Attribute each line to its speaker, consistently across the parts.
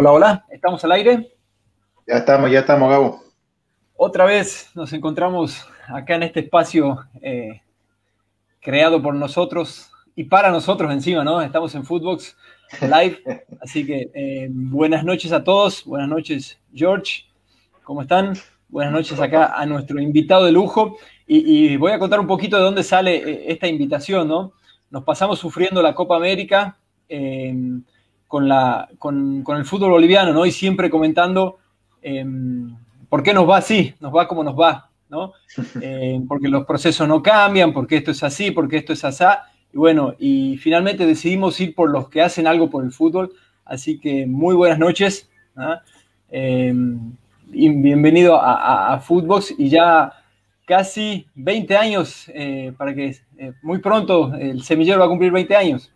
Speaker 1: Hola, hola, ¿estamos al aire?
Speaker 2: Ya estamos, ya estamos, Gabo.
Speaker 1: Otra vez nos encontramos acá en este espacio eh, creado por nosotros y para nosotros encima, ¿no? Estamos en Footbox Live, así que eh, buenas noches a todos, buenas noches George, ¿cómo están? Buenas noches acá a nuestro invitado de lujo y, voy a contar un poquito de dónde sale eh, esta invitación, ¿no? Nos pasamos sufriendo la Copa América con, la, con, el fútbol boliviano, ¿no? Y siempre comentando em, por qué nos va así, nos va como nos va, ¿no? Eh, porque los procesos no cambian, porque esto es así, porque esto es así. Y bueno, y finalmente decidimos ir por los que hacen algo por el fútbol. Así que muy buenas noches. ¿ah? Em, bienvenido a, a, Footbox y ya casi 20 años, eh, para que eh, muy pronto el semillero va a cumplir 20 años.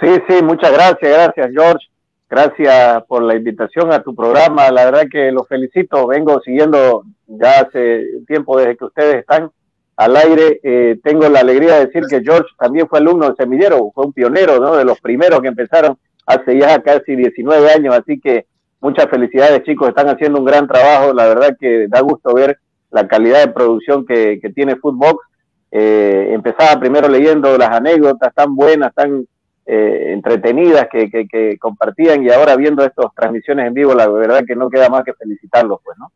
Speaker 3: Sí, sí, muchas gracias, gracias George. Gracias por la invitación a tu programa. La verdad que los felicito. Vengo siguiendo ya hace tiempo desde que ustedes están al aire. Eh, tengo la alegría de decir que George también fue alumno de Semillero, fue un pionero, ¿no? De los primeros que empezaron hace ya casi 19 años. Así que muchas felicidades, chicos. Están haciendo un gran trabajo. La verdad que da gusto ver la calidad de producción que, tiene Footbox. Eh, empezaba primero leyendo las anécdotas tan buenas, tan eh, entretenidas que, que, compartían y ahora viendo estas transmisiones en vivo, la verdad que no queda más que felicitarlos, pues, ¿no?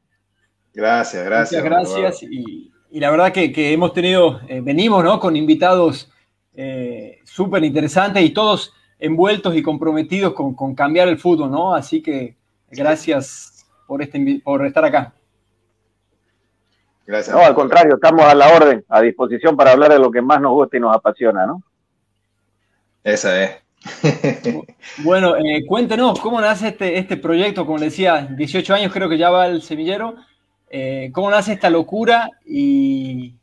Speaker 2: Gracias, gracias.
Speaker 1: Muchas gracias y, y, la verdad que, que hemos tenido, eh, venimos, ¿no? Con invitados eh, súper interesantes y todos envueltos y comprometidos con, con, cambiar el fútbol, ¿no? Así que gracias por, este, por estar acá.
Speaker 3: Gracias. No, al contrario, estamos a la orden, a disposición para hablar de lo que más nos gusta y nos apasiona, ¿no?
Speaker 2: Esa es.
Speaker 1: bueno, eh, cuéntenos, ¿cómo nace este, este proyecto? Como le decía, 18 años creo que ya va el semillero. Eh, ¿Cómo nace esta locura y,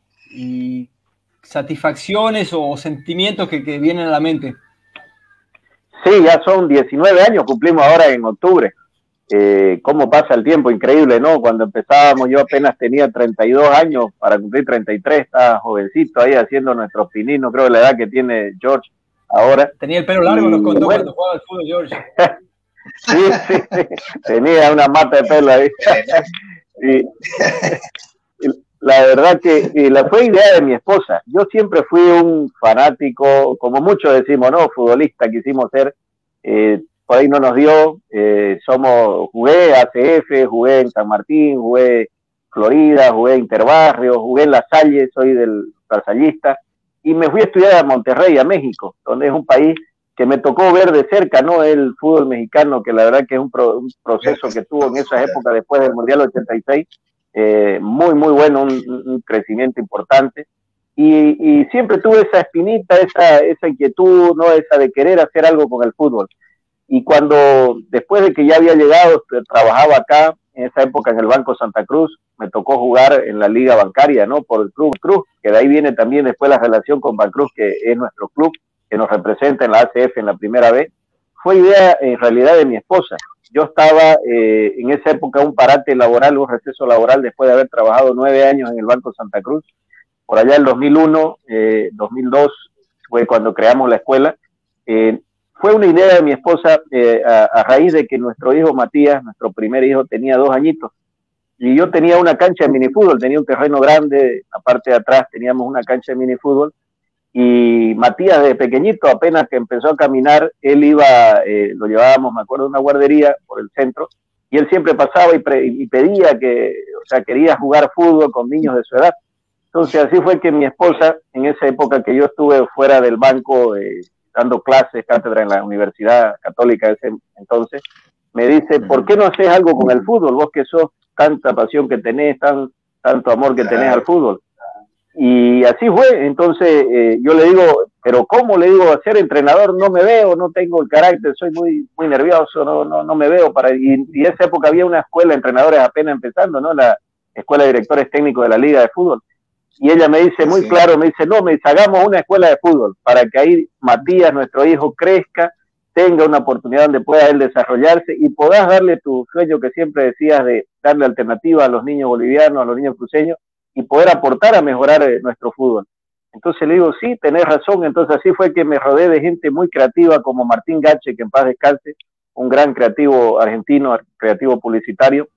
Speaker 1: satisfacciones o sentimientos que, vienen a la mente?
Speaker 3: Sí, ya son 19 años, cumplimos ahora en octubre. Eh, cómo pasa el tiempo, increíble, ¿no? Cuando empezábamos yo apenas tenía 32 años, para cumplir 33, estaba jovencito ahí haciendo nuestros pininos, creo que la edad que tiene George ahora.
Speaker 1: Tenía el pelo largo, nos contó cuando jugaba al fútbol, George.
Speaker 3: sí, sí, tenía una mata de pelo ahí. la verdad que la fue idea de mi esposa. Yo siempre fui un fanático, como muchos decimos, ¿no? Futbolista quisimos ser. Eh, por ahí no nos dio. Eh, somos, jugué ACF, jugué en San Martín, jugué Florida, jugué Interbarrio, jugué en La Salle, soy del Versallista y me fui a estudiar a Monterrey, a México, donde es un país que me tocó ver de cerca, ¿no? El fútbol mexicano, que la verdad que es un, proceso que tuvo en esa época después del Mundial 86, eh, muy, muy bueno, un, crecimiento importante. Y, siempre tuve esa espinita, esa, esa inquietud, ¿no? Esa de querer hacer algo con el fútbol. Y cuando, después de que ya había llegado, trabajaba acá, en esa época en el Banco Santa Cruz, me tocó jugar en la liga bancaria, ¿no? Por el Club Cruz, que de ahí viene también después la relación con Bancruz, que es nuestro club, que nos representa en la ACF en la primera vez. Fue idea en realidad de mi esposa. Yo estaba eh, en esa época un parate laboral, un receso laboral después de haber trabajado nueve años en el Banco Santa Cruz. Por allá en 2001, eh, 2002 fue cuando creamos la escuela. Eh, fue una idea de mi esposa eh, a, raíz de que nuestro hijo Matías, nuestro primer hijo, tenía dos añitos. Y yo tenía una cancha de minifútbol, tenía un terreno grande, aparte de atrás teníamos una cancha de minifútbol. Y Matías, de pequeñito, apenas que empezó a caminar, él iba, eh, lo llevábamos, me acuerdo, a una guardería por el centro, y él siempre pasaba y, pedía que, o sea, quería jugar fútbol con niños de su edad. Entonces así fue que mi esposa, en esa época que yo estuve fuera del banco, eh, dando clases, cátedra en la Universidad Católica ese entonces, me dice, ¿por qué no haces algo con el fútbol? Vos que sos tanta pasión que tenés, tan, tanto amor que tenés al fútbol. Y así fue, entonces eh, yo le digo, pero ¿cómo le digo a ser entrenador? No me veo, no tengo el carácter, soy muy muy nervioso, no no, no me veo para y, y esa época había una escuela de entrenadores apenas empezando, ¿no? La escuela de directores técnicos de la Liga de Fútbol. Y ella me dice muy claro, me dice, no, me dice, hagamos una escuela de fútbol para que ahí Matías, nuestro hijo, crezca, tenga una oportunidad donde pueda él desarrollarse y puedas darle tu sueño que siempre decías de darle alternativa a los niños bolivianos, a los niños cruceños y poder aportar a mejorar eh, nuestro fútbol. Entonces le digo, sí, tenés razón. Entonces así fue que me rodeé de gente muy creativa como Martín Gache, que en paz descanse, un gran creativo argentino, creativo publicitario,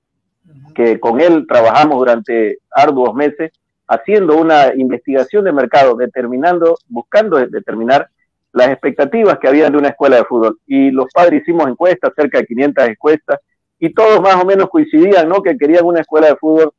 Speaker 3: que con él trabajamos durante arduos meses haciendo una investigación de mercado, determinando, buscando determinar las expectativas que había de una escuela de fútbol. Y los padres hicimos encuestas, cerca de 500 encuestas, y todos más o menos coincidían, ¿no? Que querían una escuela de fútbol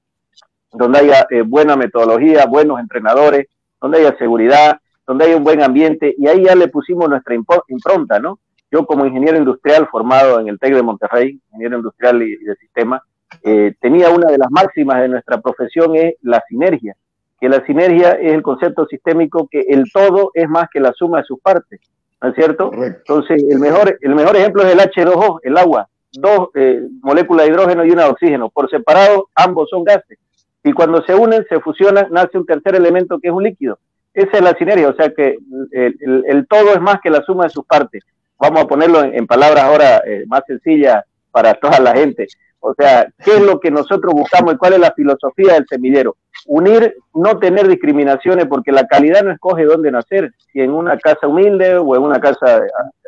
Speaker 3: donde haya eh, buena metodología, buenos entrenadores, donde haya seguridad, donde haya un buen ambiente, y ahí ya le pusimos nuestra impronta, ¿no? Yo como ingeniero industrial formado en el TEC de Monterrey, ingeniero industrial y, de sistema, eh, tenía una de las máximas de nuestra profesión es la sinergia, que la sinergia es el concepto sistémico que el todo es más que la suma de sus partes, ¿no es cierto? Entonces, el mejor, el mejor ejemplo es el H2O, el agua, dos eh, moléculas de hidrógeno y una de oxígeno, por separado ambos son gases, y cuando se unen, se fusionan, nace un tercer elemento que es un líquido. Esa es la sinergia, o sea que el, todo es más que la suma de sus partes. Vamos a ponerlo en, palabras ahora eh, más sencillas para toda la gente. O sea, ¿qué es lo que nosotros buscamos y cuál es la filosofía del semillero? Unir, no tener discriminaciones, porque la calidad no escoge dónde nacer, si en una casa humilde o en una casa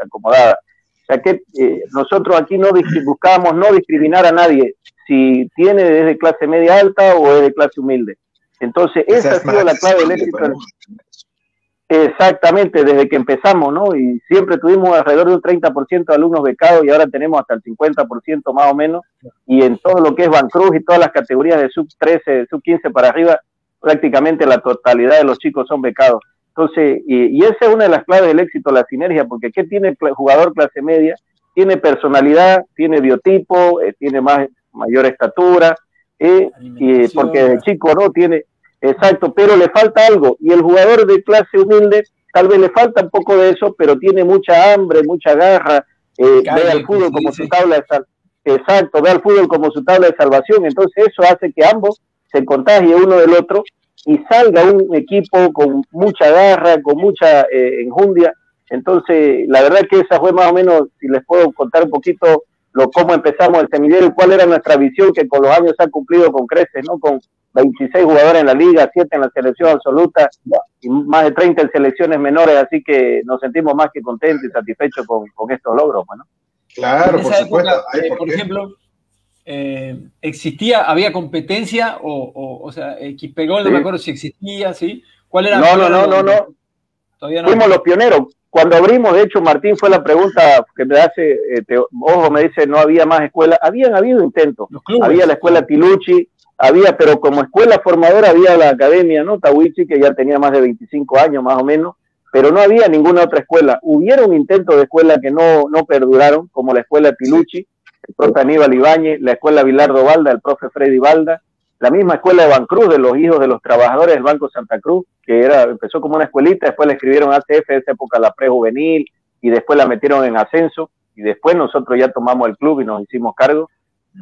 Speaker 3: acomodada. O sea que eh, nosotros aquí no buscamos no discriminar a nadie, si tiene desde clase media alta o es de clase humilde. Entonces, esa ha sido la clave del éxito. Exactamente, desde que empezamos, ¿no? Y siempre tuvimos alrededor de un 30% de alumnos becados y ahora tenemos hasta el 50% más o menos. Y en todo lo que es Cruz y todas las categorías de sub 13, sub 15 para arriba, prácticamente la totalidad de los chicos son becados. Entonces, y, esa es una de las claves del éxito, la sinergia, porque ¿qué tiene el jugador clase media? Tiene personalidad, tiene biotipo, eh, tiene más mayor estatura, eh, y porque el chico no tiene, exacto, pero le falta algo. Y el jugador de clase humilde tal vez le falta un poco de eso, pero tiene mucha hambre, mucha garra, eh, ve al fútbol como su tabla de salvación. Exacto, ve al fútbol como su tabla de salvación. Entonces eso hace que ambos se contagien uno del otro y salga un equipo con mucha garra, con mucha eh, enjundia. Entonces, la verdad que esa fue más o menos, si les puedo contar un poquito, lo cómo empezamos el semillero y cuál era nuestra visión que con los años se ha cumplido con creces, ¿no? Con 26 jugadores en la liga, 7 en la selección absoluta y más de 30 en selecciones menores, así que nos sentimos más que contentos y satisfechos con, estos logros, ¿no?
Speaker 1: Claro, por supuesto. Eh, por, ejemplo, eh, existía, había competencia o, o, sea, Equipegol, no me acuerdo si existía, ¿sí?
Speaker 3: ¿Cuál era? No, no, no, no, no. Todavía no. Fuimos los pioneros cuando abrimos, de hecho, Martín fue la pregunta que me hace, eh, ojo, me dice, no había más escuela. Habían habido intentos. había la escuela Tiluchi, había, pero como escuela formadora había la academia, ¿no? Tawichi, que ya tenía más de 25 años más o menos, pero no había ninguna otra escuela. Hubieron intentos de escuela que no, no perduraron, como la escuela Tiluchi, el profe Aníbal Ibáñez, la escuela Vilardo Valda, el profe Freddy Valda, la misma escuela de Bancruz, de los hijos de los trabajadores del Banco Santa Cruz, que era, empezó como una escuelita, después le escribieron ACF, esa época la prejuvenil, y después la metieron en ascenso, y después nosotros ya tomamos el club y nos hicimos cargo.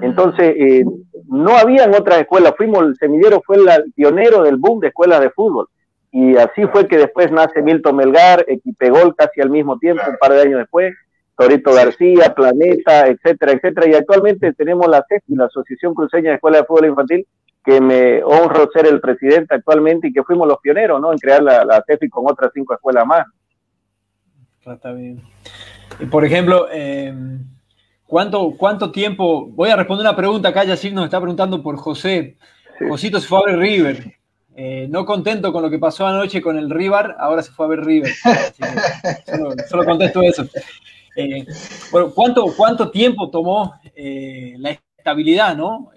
Speaker 3: Entonces, eh, no habían otras escuelas, fuimos, el semillero fue el pionero del boom de escuelas de fútbol. Y así fue que después nace Milton Melgar, Equipegol casi al mismo tiempo, un par de años después, Torito García, Planeta, etcétera, etcétera. Y actualmente tenemos la CEFI, la Asociación Cruceña de Escuela de Fútbol Infantil, que me honro ser el presidente actualmente y que fuimos los pioneros ¿no? en crear la, la CEFI con otras cinco escuelas más.
Speaker 1: Está bien. Por ejemplo, em, ¿cuánto, ¿cuánto tiempo? Voy a responder una pregunta acá, Yacir nos está preguntando por José. Josito se fue a ver River. Eh, no contento con lo que pasó anoche con el River, ahora se fue a ver River. Solo, contesto eso. Eh, bueno, ¿cuánto, ¿cuánto tiempo tomó eh, la estabilidad, no?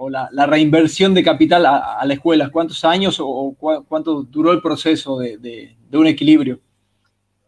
Speaker 1: O la, reinversión de capital a, la escuela? ¿Cuántos años o, cuánto duró el proceso de, un equilibrio?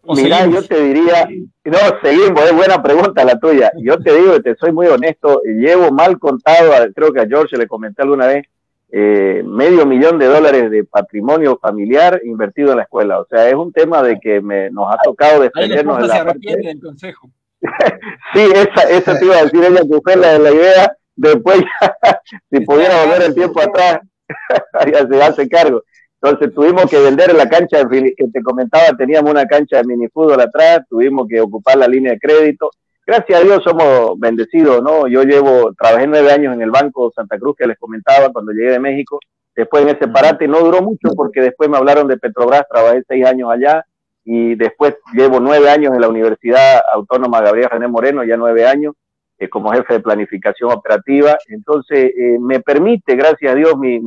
Speaker 3: Mira, yo te diría, no, seguimos, es buena pregunta la tuya. Yo te digo, te soy muy honesto, llevo mal contado, creo que a George le comenté alguna vez, eh, medio millón de dólares de patrimonio familiar invertido en la escuela. O sea, es un tema de que me, nos ha tocado defendernos de la
Speaker 1: parte... consejo.
Speaker 3: sí, esa, esa te iba a decir ella que fue la, la idea después, si pudiera volver el tiempo atrás, ya se hace cargo. Entonces tuvimos que vender la cancha que te comentaba, teníamos una cancha de minifútbol atrás, tuvimos que ocupar la línea de crédito. Gracias a Dios somos bendecidos, ¿no? Yo llevo, trabajé nueve años en el Banco Santa Cruz que les comentaba cuando llegué de México. Después en ese parate no duró mucho porque después me hablaron de Petrobras, trabajé seis años allá y después llevo nueve años en la Universidad Autónoma Gabriel René Moreno, ya nueve años, eh, como jefe de planificación operativa. Entonces, eh, me permite, gracias a Dios, mi,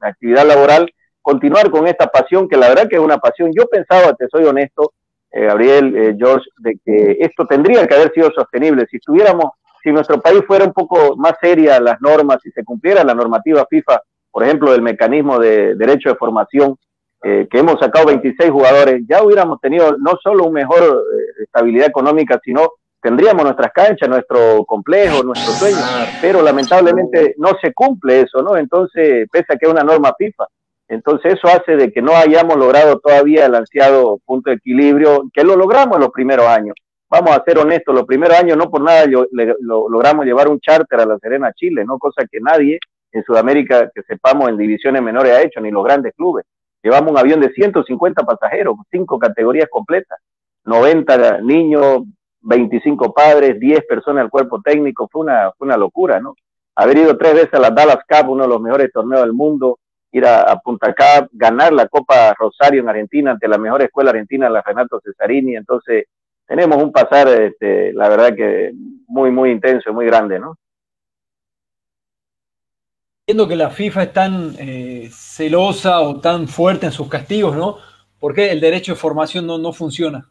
Speaker 3: actividad laboral, continuar con esta pasión, que la verdad que es una pasión. Yo pensaba, te soy honesto, eh, Gabriel, George, de que esto tendría que haber sido sostenible. Si estuviéramos, si nuestro país fuera un poco más seria las normas, si se cumpliera la normativa FIFA, por ejemplo, del mecanismo de derecho de formación, que hemos sacado 26 jugadores, ya hubiéramos tenido no solo una mejor estabilidad económica, sino tendríamos nuestras canchas, nuestro complejo, nuestro sueño, pero lamentablemente no se cumple eso, ¿no? Entonces, pese a que es una norma FIFA, entonces eso hace de que no hayamos logrado todavía el ansiado punto de equilibrio, que lo logramos en los primeros años. Vamos a ser honestos, los primeros años no por nada lo, logramos llevar un charter a la Serena, Chile, ¿no? Cosa que nadie en Sudamérica que sepamos en divisiones menores ha hecho, ni los grandes clubes. Llevamos un avión de 150 pasajeros, cinco categorías completas, 90 niños, 25 padres, 10 personas al cuerpo técnico, fue una, fue una locura, ¿no? Haber ido tres veces a la Dallas Cup, uno de los mejores torneos del mundo, ir a, Punta Cup, ganar la Copa Rosario en Argentina ante la mejor escuela argentina, la Renato Cesarini, entonces tenemos un pasar, este, la verdad que muy, muy intenso, muy grande, ¿no?
Speaker 1: Entiendo que la FIFA es tan eh, celosa o tan fuerte en sus castigos, ¿no? ¿Por qué el derecho de formación no, no funciona?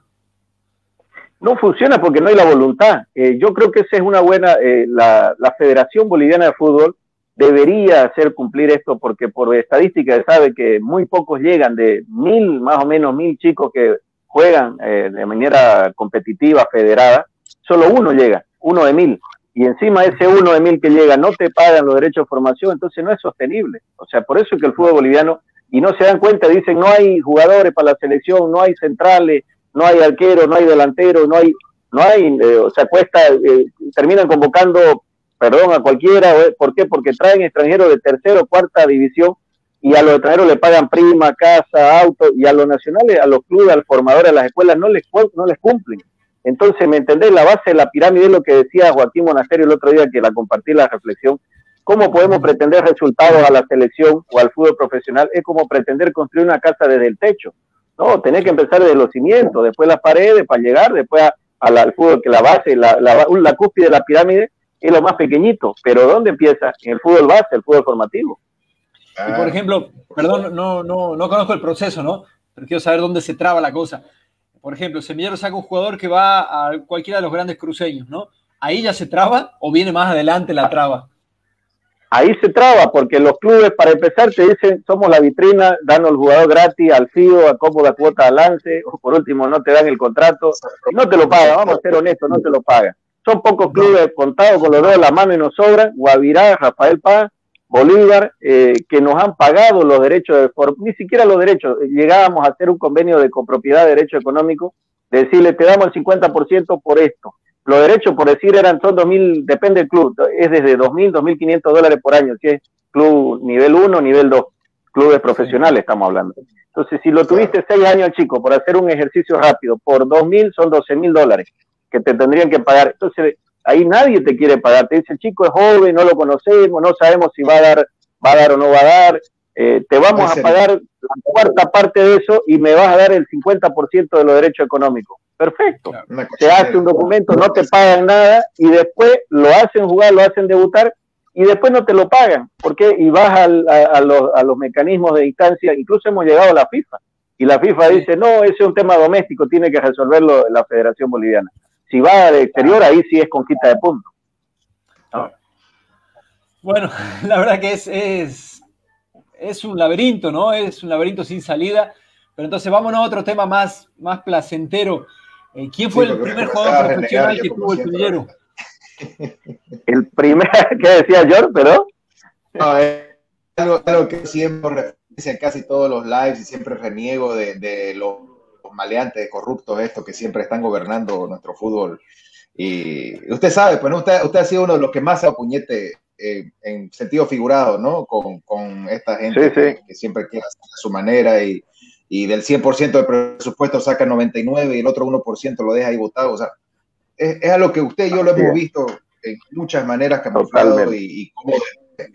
Speaker 3: No funciona porque no hay la voluntad. Eh, yo creo que esa es una buena, eh, la, la, Federación Boliviana de Fútbol debería hacer cumplir esto porque por estadística sabe que muy pocos llegan de mil, más o menos mil chicos que juegan eh, de manera competitiva, federada, solo uno llega, uno de mil. Y encima ese uno de mil que llega no te pagan los derechos de formación, entonces no es sostenible. O sea, por eso es que el fútbol boliviano, y no se dan cuenta, dicen no hay jugadores para la selección, no hay centrales, no hay arquero, no hay delantero, no hay, no hay, eh, o sea, cuesta, eh, terminan convocando, perdón, a cualquiera, ¿por qué? Porque traen extranjeros de tercera o cuarta división y a los extranjeros le pagan prima, casa, auto, y a los nacionales, a los clubes, al formador, a las escuelas, no les, no les cumplen. Entonces, ¿me entendés? La base de la pirámide es lo que decía Joaquín Monasterio el otro día, que la compartí la reflexión. ¿Cómo podemos pretender resultados a la selección o al fútbol profesional? Es como pretender construir una casa desde el techo. No, tenés que empezar desde los cimientos, después las paredes para llegar, después al fútbol, que la base, la, la, cúspide de la pirámide es lo más pequeñito, pero ¿dónde empieza? En el fútbol base, el fútbol formativo.
Speaker 1: Y por ejemplo, perdón, no, no, no conozco el proceso, ¿no? Pero quiero saber dónde se traba la cosa. Por ejemplo, Semillero saca un jugador que va a cualquiera de los grandes cruceños, ¿no? ¿Ahí ya se traba o viene más adelante la traba?
Speaker 3: Ahí se traba, porque los clubes, para empezar, te dicen, somos la vitrina, danos el jugador gratis al FIO, a cómoda cuota al lance, o por último, no te dan el contrato, no te lo pagan, vamos a ser honestos, no te lo pagan. Son pocos clubes contados con los dedos de la mano y nos sobran, Guavirá, Rafael Paz, Bolívar, eh, que nos han pagado los derechos, de, ni siquiera los derechos, llegábamos a hacer un convenio de copropiedad de derecho económico, decirle, te damos el 50% por esto los derechos, por decir, eran son 2.000, depende del club, es desde 2.000, 2.500 dólares por año, si es club nivel 1, nivel 2, clubes profesionales estamos hablando. Entonces, si lo tuviste 6 años, chico, por hacer un ejercicio rápido, por 2.000 son 12.000 dólares que te tendrían que pagar. Entonces, ahí nadie te quiere pagar. Te dice, el chico es joven, no lo conocemos, no sabemos si va a dar, va a dar o no va a dar. Eh, te vamos a pagar la cuarta parte de eso y me vas a dar el 50% de los derechos económicos. Perfecto. Se hace un documento, no te pagan nada y después lo hacen jugar, lo hacen debutar y después no te lo pagan. ¿Por qué? Y vas a, los, a los mecanismos de instancia, incluso hemos llegado a la FIFA y la FIFA dice, no, ese es un tema doméstico, tiene que resolverlo la Federación Boliviana. Si va al exterior, ahí sí es conquista de puntos.
Speaker 1: Bueno, la verdad que es, es, es un laberinto, ¿no? Es un laberinto sin salida. Pero entonces vámonos a otro tema más, más placentero. Eh, ¿Quién fue el primer jugador profesional que tuvo el semillero?
Speaker 3: El primer, ¿qué decía George? Pero.
Speaker 2: No, es algo, que siempre referencia casi todos los lives y siempre reniego de, los, maleantes, corruptos estos que siempre están gobernando nuestro fútbol. Y usted sabe, pues usted, usted ha sido uno de los que más se apuñete eh, en sentido figurado, ¿no? Con, con esta gente Que, siempre quiere hacer a su manera y, y del 100% del presupuesto saca 99 y el otro 1% lo deja ahí votado. O sea, es, es algo que usted y yo lo hemos visto en muchas maneras camuflado y, y como,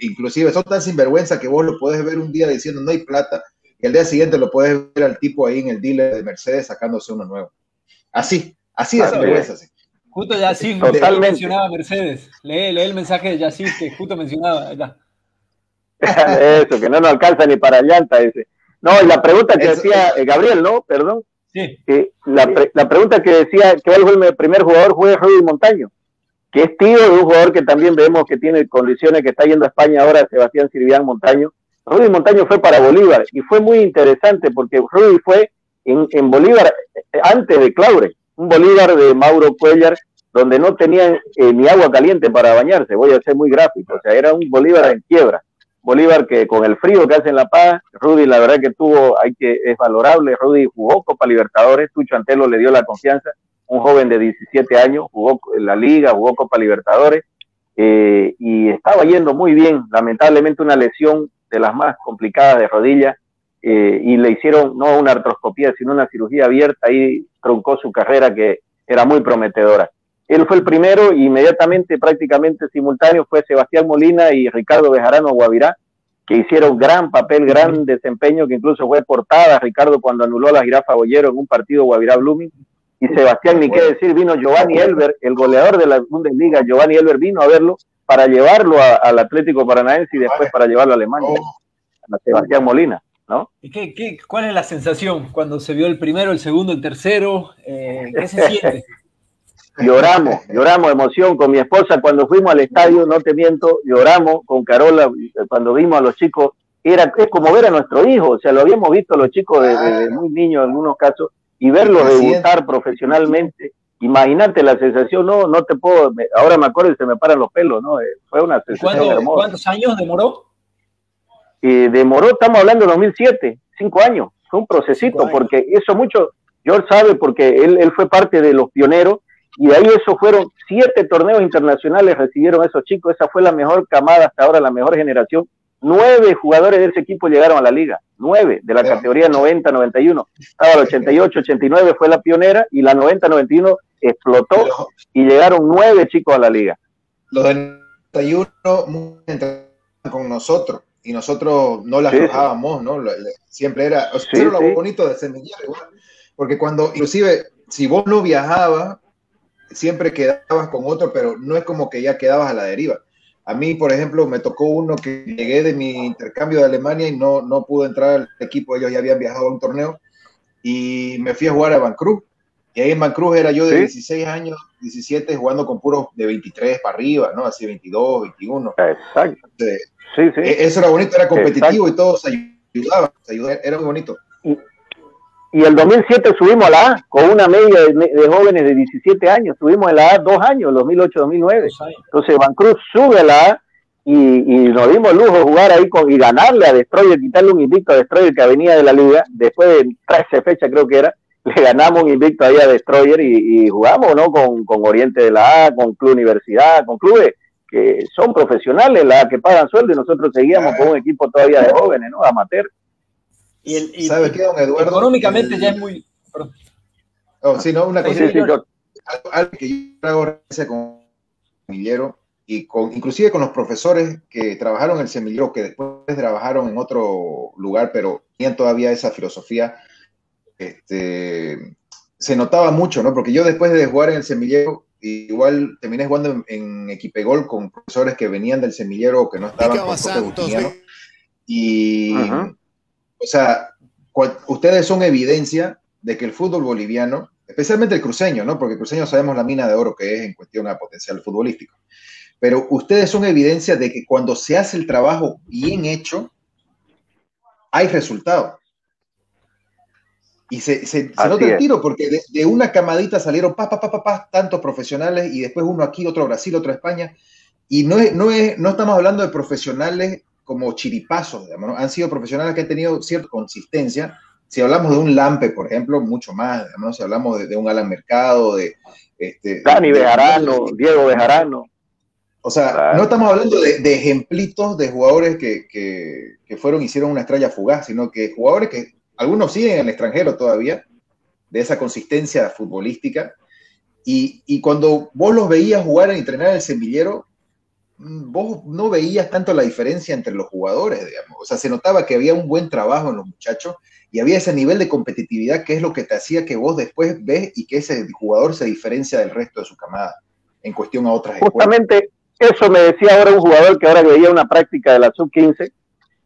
Speaker 2: inclusive son tan sinvergüenza que vos lo podés ver un día diciendo no hay plata y el día siguiente lo puedes ver al tipo ahí en el dealer de Mercedes sacándose uno nuevo. Así, así de sinvergüenza. Sí.
Speaker 1: Justo Totalmente. mencionaba Mercedes. Lee, lee el mensaje de Yacif que justo mencionaba.
Speaker 3: Eso, que no nos alcanza ni para llanta ese. No, y la pregunta que decía eh, Gabriel, ¿no? Perdón. Sí. la, la, pregunta que decía, ¿qué fue el primer jugador? Fue Rudy Montaño, que es tío de un jugador que también vemos que tiene condiciones, que está yendo a España ahora, Sebastián Sirvián Montaño. Rudy Montaño fue para Bolívar y fue muy interesante porque Rudy fue en, en Bolívar eh, antes de Claure un Bolívar de Mauro Cuellar donde no tenían eh, ni agua caliente para bañarse, voy a ser muy gráfico, o sea, era un Bolívar en quiebra. Bolívar que con el frío que hace en La Paz, Rudy la verdad que tuvo, hay que, es valorable, Rudy jugó Copa Libertadores, Tucho Antelo le dio la confianza, un joven de 17 años, jugó en la Liga, jugó Copa Libertadores, eh, y estaba yendo muy bien, lamentablemente una lesión de las más complicadas de rodilla, eh, y le hicieron no una artroscopía, sino una cirugía abierta, y truncó su carrera que era muy prometedora. Él fue el primero y inmediatamente, prácticamente simultáneo, fue Sebastián Molina y Ricardo Bejarano Guavirá, que hicieron gran papel, gran desempeño, que incluso fue portada Ricardo cuando anuló a la jirafa Bollero en un partido Guavirá Blooming. Y Sebastián, ni qué decir, vino Giovanni Elber, el goleador de la Bundesliga, Giovanni Elber vino a verlo para llevarlo al Atlético Paranaense y después para llevarlo a Alemania, a Sebastián Molina. ¿no?
Speaker 1: ¿Y qué, qué, cuál es la sensación cuando se vio el primero, el segundo, el tercero? Eh, ¿Qué se siente?
Speaker 3: lloramos, lloramos emoción con mi esposa. Cuando fuimos al estadio, no te miento, lloramos con Carola cuando vimos a los chicos, era es como ver a nuestro hijo, o sea, lo habíamos visto a los chicos desde muy niños en algunos casos y verlos debutar profesionalmente, imagínate la sensación, no, no te puedo, ahora me acuerdo y se me paran los pelos, ¿no? Eh, fue una sensación hermosa.
Speaker 1: ¿Cuántos años demoró?
Speaker 3: Eh, demoró, estamos hablando de 2007, cinco años, fue un procesito, porque eso mucho, George sabe porque él, él fue parte de los pioneros y de ahí eso fueron siete torneos internacionales recibieron esos chicos, esa fue la mejor camada hasta ahora, la mejor generación. Nueve jugadores de ese equipo llegaron a la liga, nueve de la categoría 90-91. Estaba el 88-89 fue la pionera y la 90-91 explotó y llegaron nueve chicos a la liga.
Speaker 2: Los de 91 con nosotros y nosotros no la aflojábamos, ¿no? Siempre era, o sea, era lo bonito de semillero, porque cuando, inclusive, si vos no viajabas, siempre quedabas con otro, pero no es como que ya quedabas a la deriva. A mí, por ejemplo, me tocó uno que llegué de mi intercambio de Alemania y no, no pude entrar al equipo, ellos ya habían viajado a un torneo y me fui a jugar a Vancruz. Y ahí en Vancruz era yo de 16 años, 17, jugando con puros de 23 para arriba, ¿no? Así 22, 21.
Speaker 3: Exacto.
Speaker 2: sí, sí. E, eso era bonito, era competitivo y todos ayudaban, ayudaban, era muy bonito
Speaker 3: y el 2007 subimos a la A con una media de, jóvenes de 17 años. Subimos en la A dos años, 2008-2009. Entonces Van Cruz sube a la A y, nos dimos el lujo de jugar ahí con, y ganarle a Destroyer, quitarle un invicto a Destroyer que venía de la liga. Después de 13 fechas creo que era, le ganamos un invicto ahí a Destroyer y, jugamos ¿no? Con, con, Oriente de la A, con Club Universidad, con clubes que son profesionales, la que pagan sueldo y nosotros seguíamos con un equipo todavía de jóvenes, ¿no? Amateur.
Speaker 1: Y, el, ¿Sabe qué, don Eduardo? Económicamente ya es muy.
Speaker 2: Oh, sí, no, una cosa. Sí, algo, que yo hago con semillero y con, inclusive con los profesores que trabajaron en el semillero, que después trabajaron en otro lugar, pero tenían todavía esa filosofía. Este, se notaba mucho, ¿no? Porque yo después de jugar en el semillero, igual terminé jugando en, en Equipegol con profesores que venían del semillero que no estaban con y o sea, ustedes son evidencia de que el fútbol boliviano, especialmente el cruceño, ¿no? Porque el cruceño sabemos la mina de oro que es en cuestión a potencial futbolístico. Pero ustedes son evidencia de que cuando se hace el trabajo bien hecho, hay resultado. Y se, se, nota el tiro, porque de, una camadita salieron pa, pa, pa, pa, tantos profesionales y después uno aquí, otro Brasil, otro España. Y no, es, no, es, no estamos hablando de profesionales como chiripazos, digamos, han sido profesionales que han tenido cierta consistencia. Si hablamos de un Lampe, por ejemplo, mucho más, digamos, si hablamos de, un Alan Mercado, de...
Speaker 3: Este, Dani Bejarano, Diego Bejarano.
Speaker 2: O sea, no estamos hablando de, ejemplitos de jugadores que, que, fueron, hicieron una estrella fugaz, sino que jugadores que algunos siguen en el extranjero todavía, de esa consistencia futbolística. Y, y cuando vos los veías jugar y entrenar en el semillero, vos no veías tanto la diferencia entre los jugadores, digamos. O sea, se notaba que había un buen trabajo en los muchachos y había ese nivel de competitividad que es lo que te hacía que vos después ves y que ese jugador se diferencia del resto de su camada en cuestión a otras
Speaker 3: Justamente eso me decía ahora un jugador que ahora veía una práctica de la sub-15,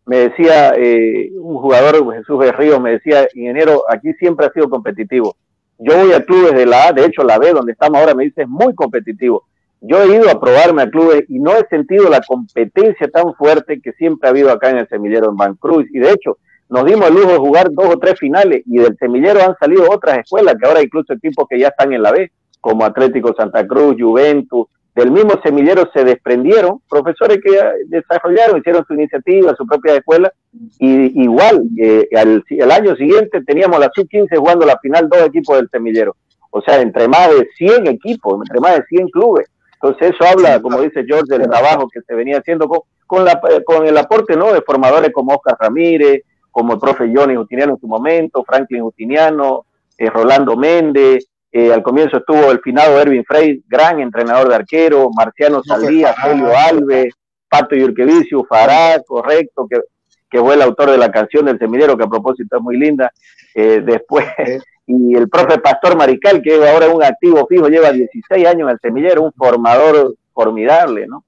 Speaker 3: me decía eh, un jugador, Jesús Ríos, me decía, ingeniero, aquí siempre ha sido competitivo. Yo voy a clubes de la A, de hecho la B, donde estamos ahora, me dice, es muy competitivo. Yo he ido a probarme a clubes y no he sentido la competencia tan fuerte que siempre ha habido acá en el semillero en Vancruz. Y de hecho, nos dimos el lujo de jugar dos o tres finales y del semillero han salido otras escuelas que ahora incluso equipos que ya están en la B, como Atlético Santa Cruz, Juventus, del mismo semillero se desprendieron profesores que desarrollaron, hicieron su iniciativa, su propia escuela, y igual, eh, al, año siguiente teníamos la sub-15 jugando la final dos equipos del semillero, o sea, entre más de 100 equipos, entre más de 100 clubes. Entonces eso habla, como dice George, del trabajo que se venía haciendo con, con, la, con el aporte ¿no? de formadores como Oscar Ramírez, como el profe Johnny Justiniano en su momento, Franklin Justiniano, eh, Rolando Méndez, eh, al comienzo estuvo el finado Erwin Frey, gran entrenador de arquero, Marciano Saldía, Julio Alves, Pato Yurkevicio, Fará, correcto, que, que, fue el autor de la canción del semillero, que a propósito es muy linda. Eh, después, y el profe Pastor Marical, que ahora es un activo fijo, lleva 16 años en el semillero, un formador formidable, ¿no?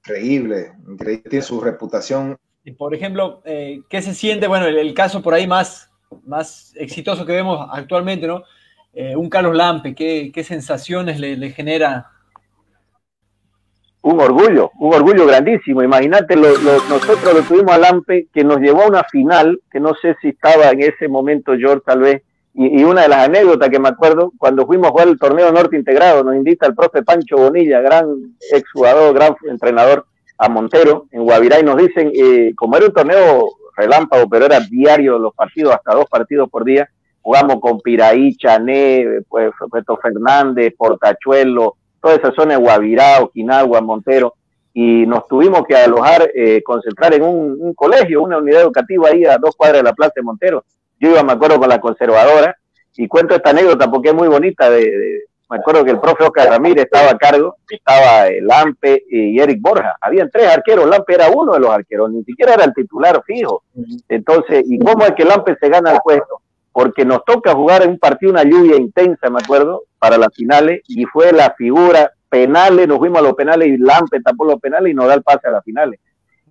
Speaker 2: Increíble, increíble, tiene su reputación.
Speaker 1: Y por ejemplo, eh, ¿qué se siente? Bueno, el, el, caso por ahí más, más exitoso que vemos actualmente, ¿no? Eh, un Carlos Lampe, ¿qué, sensaciones le, genera?
Speaker 3: Un orgullo, un orgullo grandísimo. Imagínate, nosotros lo tuvimos a Lampe que nos llevó a una final, que no sé si estaba en ese momento George tal vez, y, una de las anécdotas que me acuerdo, cuando fuimos a jugar el torneo norte integrado, nos invita el profe Pancho Bonilla, gran exjugador, gran entrenador, a Montero, en Guavirá, y nos dicen, eh, como era un torneo relámpago, pero era diario los partidos, hasta dos partidos por día, jugamos con Piraí, Chané, pues, Puerto Fernández, Portachuelo, toda esa zona de Guavirá, Oquinagua, Montero, y nos tuvimos que alojar, eh, concentrar en un, colegio, una unidad educativa ahí a dos cuadras de la Plaza de Montero. Yo iba, me acuerdo, con la conservadora, y cuento esta anécdota porque es muy bonita. De, me acuerdo que el profe Oscar Ramírez estaba a cargo, estaba Lampe y Eric Borja. Habían tres arqueros, Lampe era uno de los arqueros, ni siquiera era el titular fijo. Entonces, ¿y cómo es que Lampe se gana el puesto? porque nos toca jugar en un partido una lluvia intensa, me acuerdo, para las finales, y fue la figura penales, nos fuimos a los penales y Lampe tapó los penales y nos da el pase a las finales.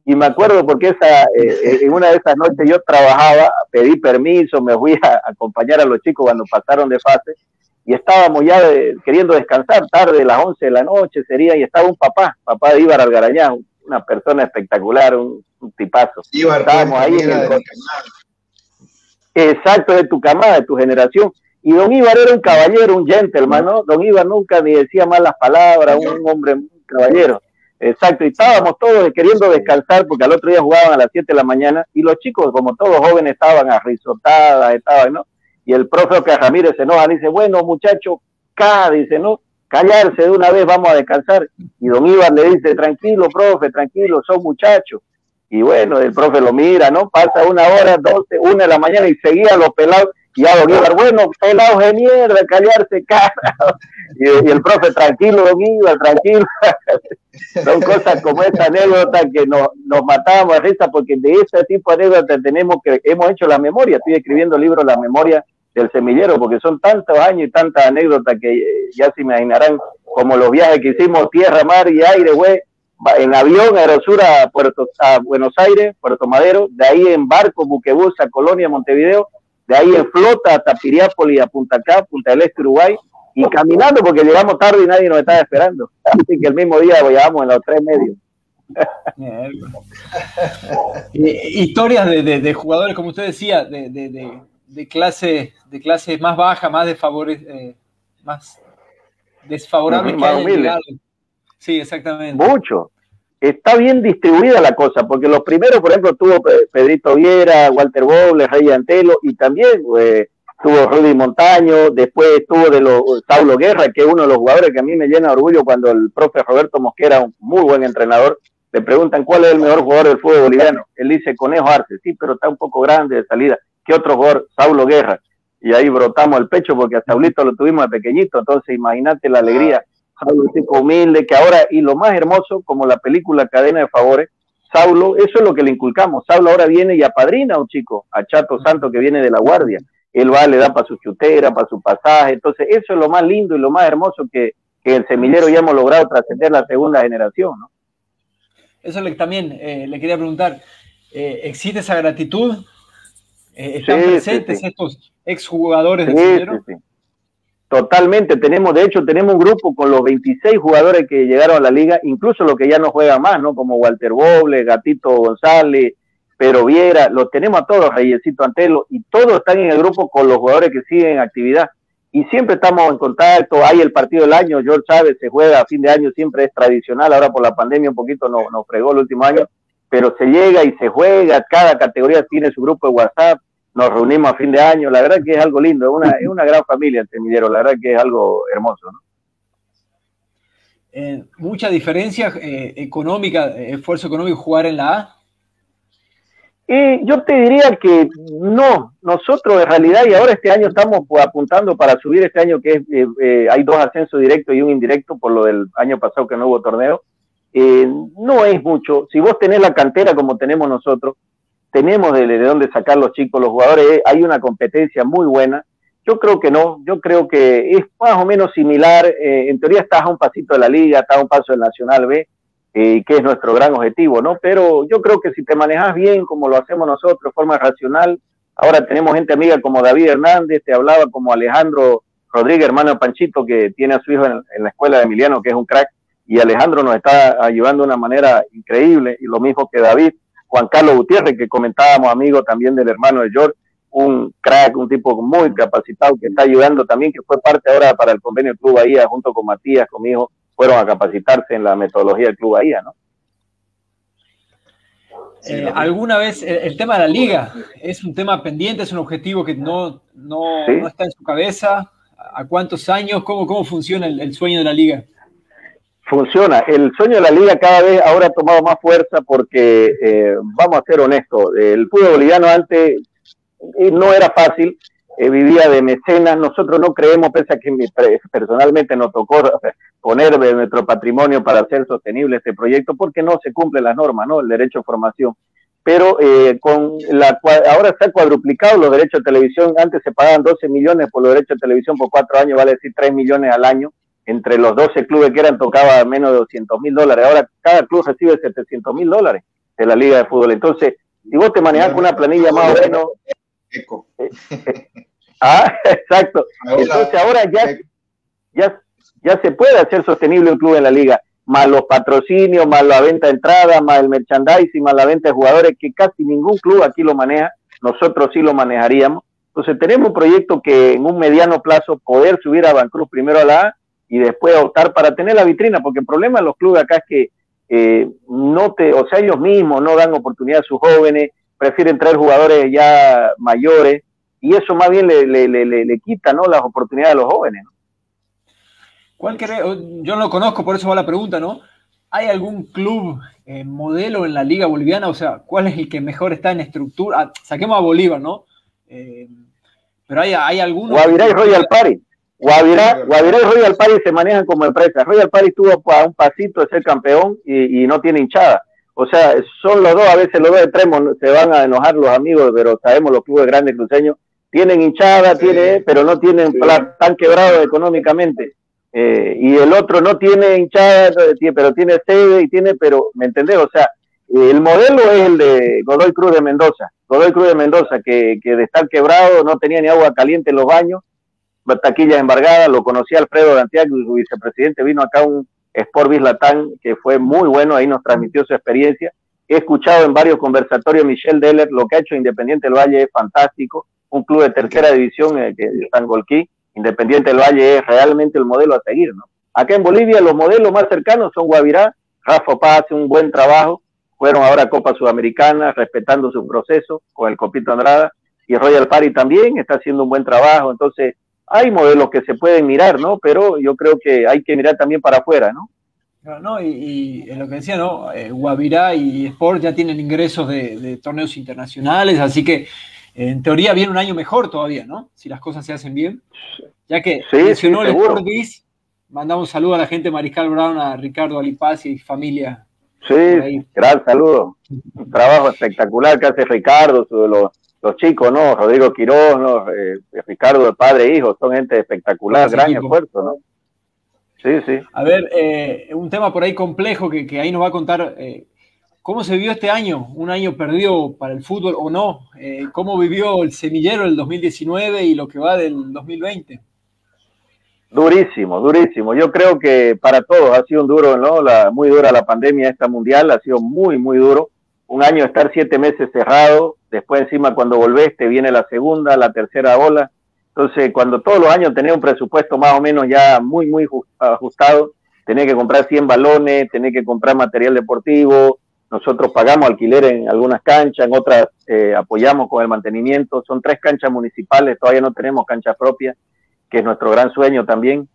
Speaker 3: Y me acuerdo porque esa, eh, en una de esas noches yo trabajaba, pedí permiso, me fui a, acompañar a los chicos cuando pasaron de fase, y estábamos ya queriendo descansar tarde, las 11 de la noche sería, y estaba un papá, papá de Ibar Algarañán, una persona espectacular, un, tipazo.
Speaker 2: Ibar, estábamos ahí en el,
Speaker 3: exacto de tu camada, de tu generación. Y don Ibar era un caballero, un gentleman, ¿no? Don Ibar nunca ni decía malas palabras, un hombre, un caballero. Exacto, y estábamos todos queriendo descansar porque al otro día jugaban a las 7 de la mañana y los chicos, como todos jóvenes, estaban arrisotadas, estaban, ¿no? Y el profe Oscar Ramírez se enoja, dice, bueno, muchacho, acá, dice, ¿no? Callarse de una vez, vamos a descansar. Y don Ibar le dice, tranquilo, profe, tranquilo, son muchachos. Y bueno, el profe lo mira, ¿no? Pasa una hora, doce, una de la mañana y seguía los pelados. Y a Ibar, bueno, pelados de mierda, callarse, cara. Y, el profe, tranquilo, Don Ibar, tranquilo. Son cosas como esta anécdota que nos, nos matábamos de risa, porque de ese tipo de anécdotas tenemos que, hemos hecho la memoria. Estoy escribiendo el libro La memoria del semillero, porque son tantos años y tantas anécdotas que eh, ya se imaginarán, como los viajes que hicimos tierra, mar y aire, güey, en avión Aerosura a, Puerto, a Buenos Aires, Puerto Madero, de ahí en barco, buquebús a Colonia, Montevideo, de ahí en flota a Piriápolis, a Punta Cá, Punta del Este, Uruguay, y caminando porque llegamos tarde y nadie nos estaba esperando. Así que el mismo día viajamos en los tres medios.
Speaker 1: Historias de, jugadores, como usted decía, de, clase, de clase más baja, más eh, más desfavorable que hayan Sí, exactamente.
Speaker 3: Mucho. Está bien distribuida la cosa, porque los primeros, por ejemplo, tuvo Pedrito Viera, Walter Boble, Rey Antelo, y también eh, tuvo Rudy Montaño, después estuvo de los Saulo Guerra, que es uno de los jugadores que a mí me llena de orgullo cuando el profe Roberto Mosquera, un muy buen entrenador, le preguntan cuál es el mejor jugador del fútbol boliviano. Él dice Conejo Arce, sí, pero está un poco grande de salida. ¿Qué otro jugador? Saulo Guerra. Y ahí brotamos el pecho porque a Saulito lo tuvimos de pequeñito, entonces imagínate la alegría. Saulo un tipo humilde que ahora, y lo más hermoso, como la película Cadena de Favores, Saulo, eso es lo que le inculcamos. Saulo ahora viene y apadrina a un chico, a Chato Santo que viene de la guardia él va, le da para su chutera, para su pasaje. Entonces, eso es lo más lindo y lo más hermoso que, el semillero ya hemos logrado trascender la segunda generación, ¿no?
Speaker 1: Eso que también eh, le quería preguntar. Eh, ¿Existe esa gratitud? Eh, ¿Están presentes estos exjugadores del semillero?
Speaker 3: Totalmente, tenemos, de hecho, tenemos un grupo con los 26 jugadores que llegaron a la liga, incluso los que ya no juegan más, ¿no? Como Walter Boble, Gatito González, pero Viera, lo tenemos a todos, Reyesito Antelo, y todos están en el grupo con los jugadores que siguen en actividad. Y siempre estamos en contacto, hay el partido del año, George Chávez se juega a fin de año, siempre es tradicional, ahora por la pandemia un poquito nos, nos fregó el último año, pero se llega y se juega, cada categoría tiene su grupo de WhatsApp, nos reunimos a fin de año, la verdad que es algo lindo, es una, es una gran familia el semillero, la verdad que es algo hermoso. ¿no?
Speaker 1: Eh, mucha diferencia eh, económica, esfuerzo económico jugar en la A
Speaker 3: y yo te diría que no, nosotros en realidad, y ahora este año estamos pues, apuntando para subir este año que eh, eh, hay dos ascensos directos y un indirecto por lo del año pasado que no hubo torneo, no es mucho. Si vos tenés la cantera como tenemos nosotros, tenemos de, de dónde sacar los chicos, los jugadores, hay una competencia muy buena. Yo creo que no, yo creo que es más o menos similar, en teoría estás a un pasito de la liga, estás a un paso del Nacional B, eh, que es nuestro gran objetivo, ¿no? Pero yo creo que si te manejas bien, como lo hacemos nosotros, de forma racional, ahora tenemos gente amiga como David Hernández, te hablaba como Alejandro Rodríguez, hermano Panchito, que tiene a su hijo en, la escuela de Emiliano, que es un crack, y Alejandro nos está ayudando de una manera increíble, y lo mismo que David, Juan Carlos Gutiérrez, que comentábamos, amigo también del hermano de George, un crack, un tipo muy capacitado que está ayudando también, que fue parte ahora para el convenio Club Bahía, junto con Matías, con mi hijo, fueron a capacitarse en la metodología del Club Bahía, ¿no?
Speaker 1: Eh, ¿Alguna vez el, tema de la liga es un tema pendiente, es un objetivo que no, no, está en su cabeza? ¿A cuántos años? ¿Cómo, cómo funciona el, sueño de la liga?
Speaker 3: Funciona. El sueño de la liga cada vez ahora ha tomado más fuerza porque, eh, vamos a ser honestos, el fútbol boliviano antes eh, no era fácil eh, vivía de mecenas. Nosotros no creemos, pese a que personalmente nos tocó poner de nuestro patrimonio para hacer sostenible este proyecto, porque no se cumple las normas, ¿no? El derecho a formación. Pero eh, con la ahora está cuadruplicado los derechos de televisión. Antes se pagaban 12 millones por los derechos de televisión por cuatro años, vale decir 3 millones al año. Entre los 12 clubes que eran tocaba menos de 200 mil dólares. Ahora cada club recibe 700 mil dólares de la Liga de Fútbol. Entonces, si vos te manejas con una planilla más o menos ah, exacto. Entonces ahora ya, ya, ya se puede hacer sostenible un club en la liga, más los patrocinios, más la venta de entrada, más el merchandising, más la venta de jugadores, que casi ningún club aquí lo maneja, nosotros sí lo manejaríamos. Entonces tenemos un proyecto que en un mediano plazo poder subir a Bancruz primero a la A y después optar para tener la vitrina, porque el problema de los clubes acá es que eh, no te, o sea, ellos mismos no dan oportunidad a sus jóvenes, prefieren traer jugadores ya mayores y eso más bien le, le, le, le quita ¿no? las oportunidades a los jóvenes. ¿no?
Speaker 1: ¿Cuál Yo no lo conozco, por eso va la pregunta, ¿no? ¿Hay algún club eh, modelo en la liga boliviana? O sea, ¿cuál es el que mejor está en estructura? Ah, saquemos a Bolívar, ¿no? Eh, pero hay, hay algunos...
Speaker 3: Guavirá y Royal Party. Guavirá, Guavirá y Royal Party se manejan como empresa. Royal Party estuvo a un pasito de ser campeón y, y no tiene hinchada o sea, son los dos, a veces los dos extremos se van a enojar los amigos, pero sabemos los clubes grandes cruceños tienen hinchada, tiene, pero no tienen plan, tan quebrados económicamente. Eh, y el otro no tiene hinchada, pero tiene sede y tiene, pero, ¿me entendés? O sea, el modelo es el de Godoy Cruz de Mendoza. Godoy Cruz de Mendoza, que, que de estar quebrado no tenía ni agua caliente en los baños, taquillas embargadas, lo conocía Alfredo Dantiago, su vicepresidente, vino acá un, Sport Bislatán, que fue muy bueno, ahí nos transmitió su experiencia. He escuchado en varios conversatorios Michelle Deller, lo que ha hecho Independiente del Valle es fantástico, un club de tercera división, eh, que San Golquí, Independiente del Valle es realmente el modelo a seguir, ¿no? Acá en Bolivia los modelos más cercanos son Guavirá, Rafa Paz hace un buen trabajo, fueron ahora a Copa Sudamericana, respetando su proceso con el Copito Andrada, y Royal Party también está haciendo un buen trabajo, entonces hay modelos que se pueden mirar, ¿no? Pero yo creo que hay que mirar también para afuera, ¿no?
Speaker 1: No, y, en lo que decía, ¿no? Eh, Guavirá y Sport ya tienen ingresos de, torneos internacionales, así que en teoría viene un año mejor todavía, ¿no? Si las cosas se hacen bien. Ya que
Speaker 3: sí, mencionó
Speaker 1: el Sport mandamos saludo a la gente Mariscal Brown, a Ricardo Alipaz y familia.
Speaker 3: Sí, gran saludo. Un trabajo espectacular que hace Ricardo, los, los chicos, ¿no? Rodrigo Quiroz, ¿no? Eh, Ricardo, el padre e hijo, son gente espectacular, gran esfuerzo, ¿no?
Speaker 1: Sí, sí. A ver, eh, un tema por ahí complejo que, ahí nos va a contar eh, cómo se vivió este año, un año perdido para el fútbol o no, eh, cómo vivió el semillero del 2019 y lo que va del 2020.
Speaker 3: Durísimo, durísimo. Yo creo que para todos ha sido un duro, ¿no? La, muy dura la pandemia esta mundial, ha sido muy, muy duro. Un año estar siete meses cerrado, después encima cuando volvés te viene la segunda, la tercera ola entonces, cuando todos los años tenés un presupuesto más o menos ya muy, muy ajustado, tenés que comprar 100 balones, tenés que comprar material deportivo, nosotros pagamos alquiler en algunas canchas, en otras eh, apoyamos con el mantenimiento, son tres canchas municipales, todavía no tenemos canchas propias, que es nuestro gran sueño también.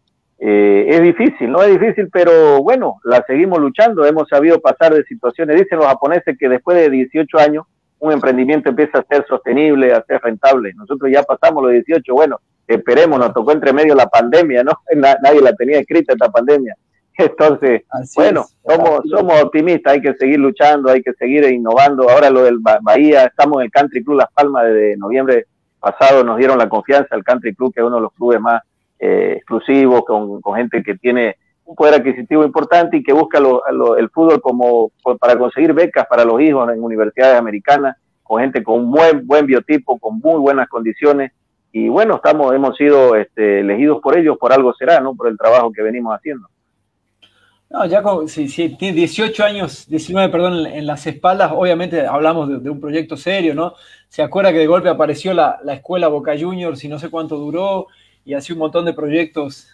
Speaker 3: Eh, es difícil, no es difícil, pero bueno, la seguimos luchando, hemos sabido pasar de situaciones, dicen los japoneses que después de 18 años un emprendimiento empieza a ser sostenible, a ser rentable. Nosotros ya pasamos los 18, bueno, esperemos, nos tocó entre medio la pandemia, ¿no? Nadie la tenía escrita esta pandemia. Entonces, bueno, somos, somos optimistas, hay que seguir luchando, hay que seguir innovando. Ahora lo del Bahía, estamos en el Country Club Las Palmas desde noviembre pasado, nos dieron la confianza al Country Club, que es uno de los clubes más eh, exclusivos, con, gente que tiene un poder adquisitivo importante y que busca el fútbol como para conseguir becas para los hijos en universidades americanas, con gente con un buen, buen biotipo, con muy buenas condiciones. Y bueno, estamos, hemos sido este, elegidos por ellos, por algo será, ¿no? Por el trabajo que venimos haciendo.
Speaker 1: No, ya si, tiene 18 años, 19, perdón, en, las espaldas, obviamente hablamos de, un proyecto serio, ¿no? Se acuerda que de golpe apareció la, la escuela Boca Juniors y no sé cuánto duró, y así un montón de proyectos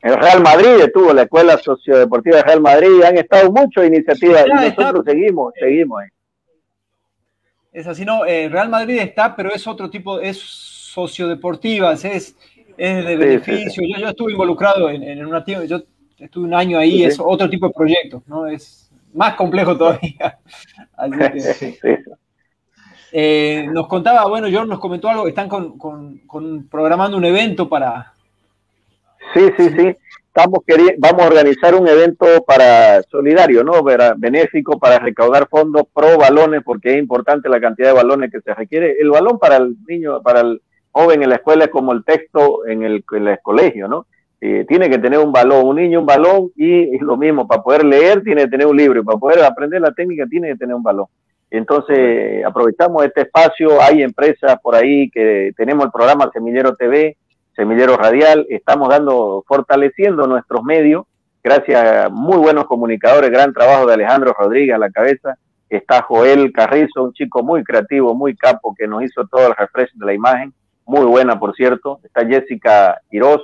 Speaker 3: el Real Madrid estuvo la Escuela Sociodeportiva de Real Madrid, han estado muchas iniciativas y nosotros seguimos, seguimos.
Speaker 1: Es así, no, eh, Real Madrid está, pero es otro tipo, es sociodeportivas, es, es de beneficio. Yo, estuve involucrado en, en una yo estuve un año ahí, es otro tipo de proyecto, ¿no? Es más complejo todavía. Eh, nos contaba, bueno, John nos comentó algo, están con programando un evento para,
Speaker 3: Sí, sí, sí. Estamos vamos a organizar un evento para solidario, ¿no? Benéfico para recaudar fondos pro balones, porque es importante la cantidad de balones que se requiere. El balón para el niño, para el joven en la escuela es como el texto en el, colegio, ¿no? Eh, tiene que tener un balón, un niño un balón y, lo mismo, para poder leer tiene que tener un libro y para poder aprender la técnica tiene que tener un balón. Entonces, aprovechamos este espacio, hay empresas por ahí que tenemos el programa Semillero TV, Semillero Radial, estamos dando, fortaleciendo nuestros medios, gracias a muy buenos comunicadores, gran trabajo de Alejandro Rodríguez a la cabeza, está Joel Carrizo, un chico muy creativo, muy capo, que nos hizo todo el refresh de la imagen, muy buena por cierto, está Jessica Quiroz,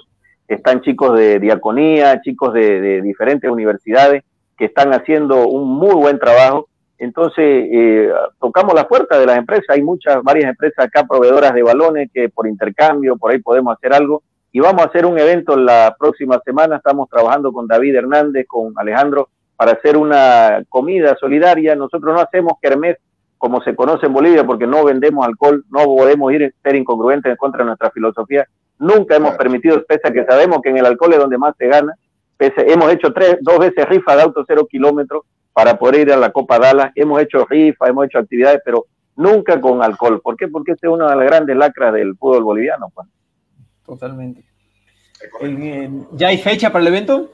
Speaker 3: están chicos de diaconía, chicos de, de diferentes universidades que están haciendo un muy buen trabajo entonces, eh, tocamos la puerta de las empresas. Hay muchas, varias empresas acá proveedoras de balones que por intercambio, por ahí podemos hacer algo. Y vamos a hacer un evento la próxima semana. Estamos trabajando con David Hernández, con Alejandro, para hacer una comida solidaria. Nosotros no hacemos kermés como se conoce en Bolivia porque no vendemos alcohol, no podemos ir a ser incongruentes en contra de nuestra filosofía. Nunca hemos permitido, pese a que sabemos que en el alcohol es donde más se gana. Pese, hemos hecho tres, dos veces rifa de auto cero kilómetros para poder ir a la Copa Dallas. Hemos hecho rifa, hemos hecho actividades, pero nunca con alcohol. ¿Por qué? Porque este es una de las grandes lacras del fútbol boliviano. Pues.
Speaker 1: Totalmente. ¿Ya hay fecha para el evento?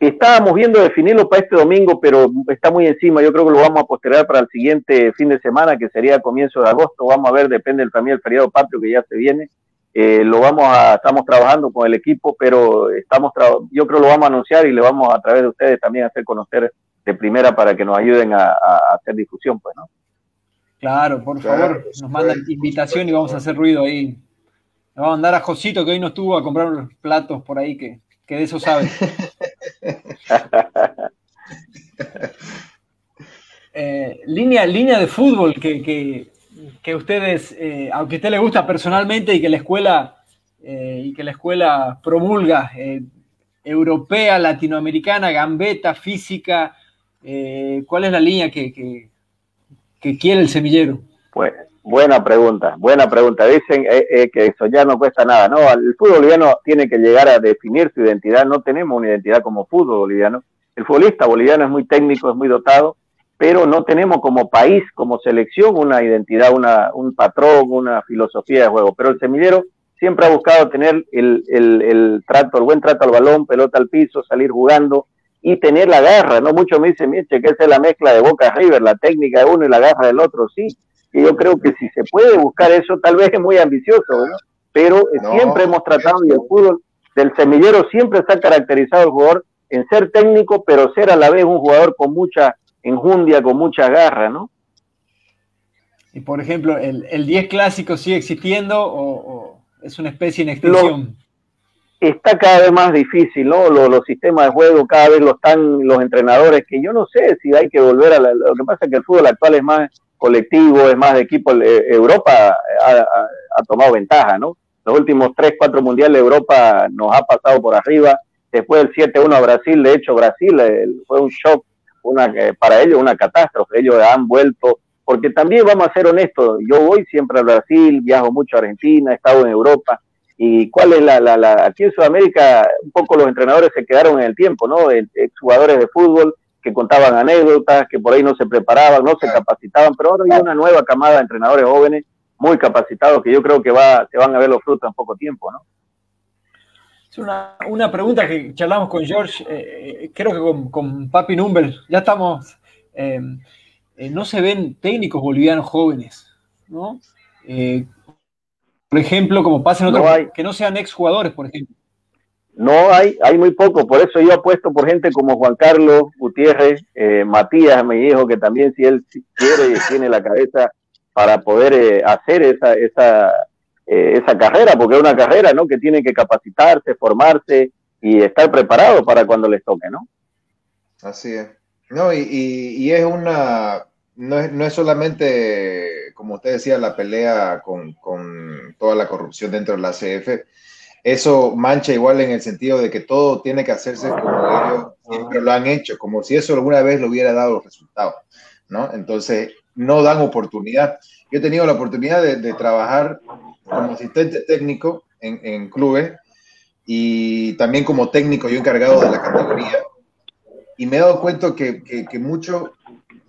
Speaker 3: Estábamos viendo definirlo para este domingo, pero está muy encima. Yo creo que lo vamos a postergar para el siguiente fin de semana, que sería comienzo de agosto. Vamos a ver, depende también del feriado patrio que ya se viene. Eh, lo vamos a, estamos trabajando con el equipo, pero estamos yo creo que lo vamos a anunciar y le vamos a, a través de ustedes también a hacer conocer de primera para que nos ayuden a, hacer difusión, pues, ¿no?
Speaker 1: Claro, por favor, nos mandan invitación y vamos a hacer ruido ahí. Le vamos a mandar a Josito que hoy no estuvo a comprar unos platos por ahí que, de eso sabe. Eh, línea, línea de fútbol que, que ustedes, eh, aunque a usted le gusta personalmente y que la escuela, eh, y que la escuela promulga europea, latinoamericana, gambeta, física, ¿cuál es la línea que, que, quiere el semillero?
Speaker 3: Pues, buena pregunta, buena pregunta. Dicen que soñar no cuesta nada. No, el fútbol boliviano tiene que llegar a definir su identidad. No tenemos una identidad como fútbol boliviano. El futbolista boliviano es muy técnico, es muy dotado, pero no tenemos como país, como selección, una identidad, una, un patrón, una filosofía de juego. Pero el semillero siempre ha buscado tener el, el, el, trato, el buen trato al balón, pelota al piso, salir jugando y tener la garra, ¿no? Muchos me dicen, Mieche, que esa es la mezcla de Boca River, la técnica de uno y la garra del otro, sí. Y yo creo que si se puede buscar eso, tal vez es muy ambicioso, ¿no? Pero siempre hemos tratado, y el fútbol del semillero siempre ha caracterizado el jugador en ser técnico, pero ser a la vez un jugador con mucha enjundia, con mucha garra, ¿no?
Speaker 1: Y por ejemplo, ¿el, el 10 clásico sigue existiendo o, es una especie en extinción?
Speaker 3: Está cada vez más difícil, ¿no? Los, sistemas de juego cada vez lo están los entrenadores, que yo no sé si hay que volver a lo que pasa es que el fútbol actual es más colectivo, es más de equipo. Eh, Europa ha, tomado ventaja, ¿no? Los últimos 3, 4 mundiales Europa nos ha pasado por arriba. Después del 7-1 a Brasil, de hecho, Brasil eh, fue un shock una, eh, para ellos una catástrofe. Ellos han vuelto, porque también vamos a ser honestos, yo voy siempre a Brasil, viajo mucho a Argentina, he estado en Europa, y cuál es la, la, la, aquí en Sudamérica un poco los entrenadores se quedaron en el tiempo, ¿no? Exjugadores de fútbol que contaban anécdotas, que por ahí no se preparaban, no se capacitaban, pero ahora hay una nueva camada de entrenadores jóvenes muy capacitados que yo creo que va, se van a ver los frutos en poco tiempo, ¿no?
Speaker 1: Es una, una, pregunta que charlamos con George, eh, creo que con, con, Papi Numbel, ya estamos, eh, eh, no se ven técnicos bolivianos jóvenes, ¿no? Por ejemplo, como pasa en otros, que no sean exjugadores, por ejemplo.
Speaker 3: No hay, hay muy poco, por eso yo apuesto por gente como Juan Carlos Gutiérrez, Matías me dijo que también si él quiere y tiene la cabeza para poder hacer esa, esa eh, esa carrera, porque es una carrera, ¿no? Que tiene que capacitarse, formarse y estar preparado para cuando les toque, ¿no?
Speaker 2: Así es. No, y, y, es una, no es, no es, solamente, como usted decía, la pelea con, con, toda la corrupción dentro de la CF. Eso mancha igual en el sentido de que todo tiene que hacerse como ellos siempre lo han hecho, como si eso alguna vez lo hubiera dado resultados, ¿no? Entonces, no dan oportunidad. Yo he tenido la oportunidad de, trabajar como asistente técnico en, clubes y también como técnico yo encargado de la categoría. Y me he dado cuenta que, que, mucho,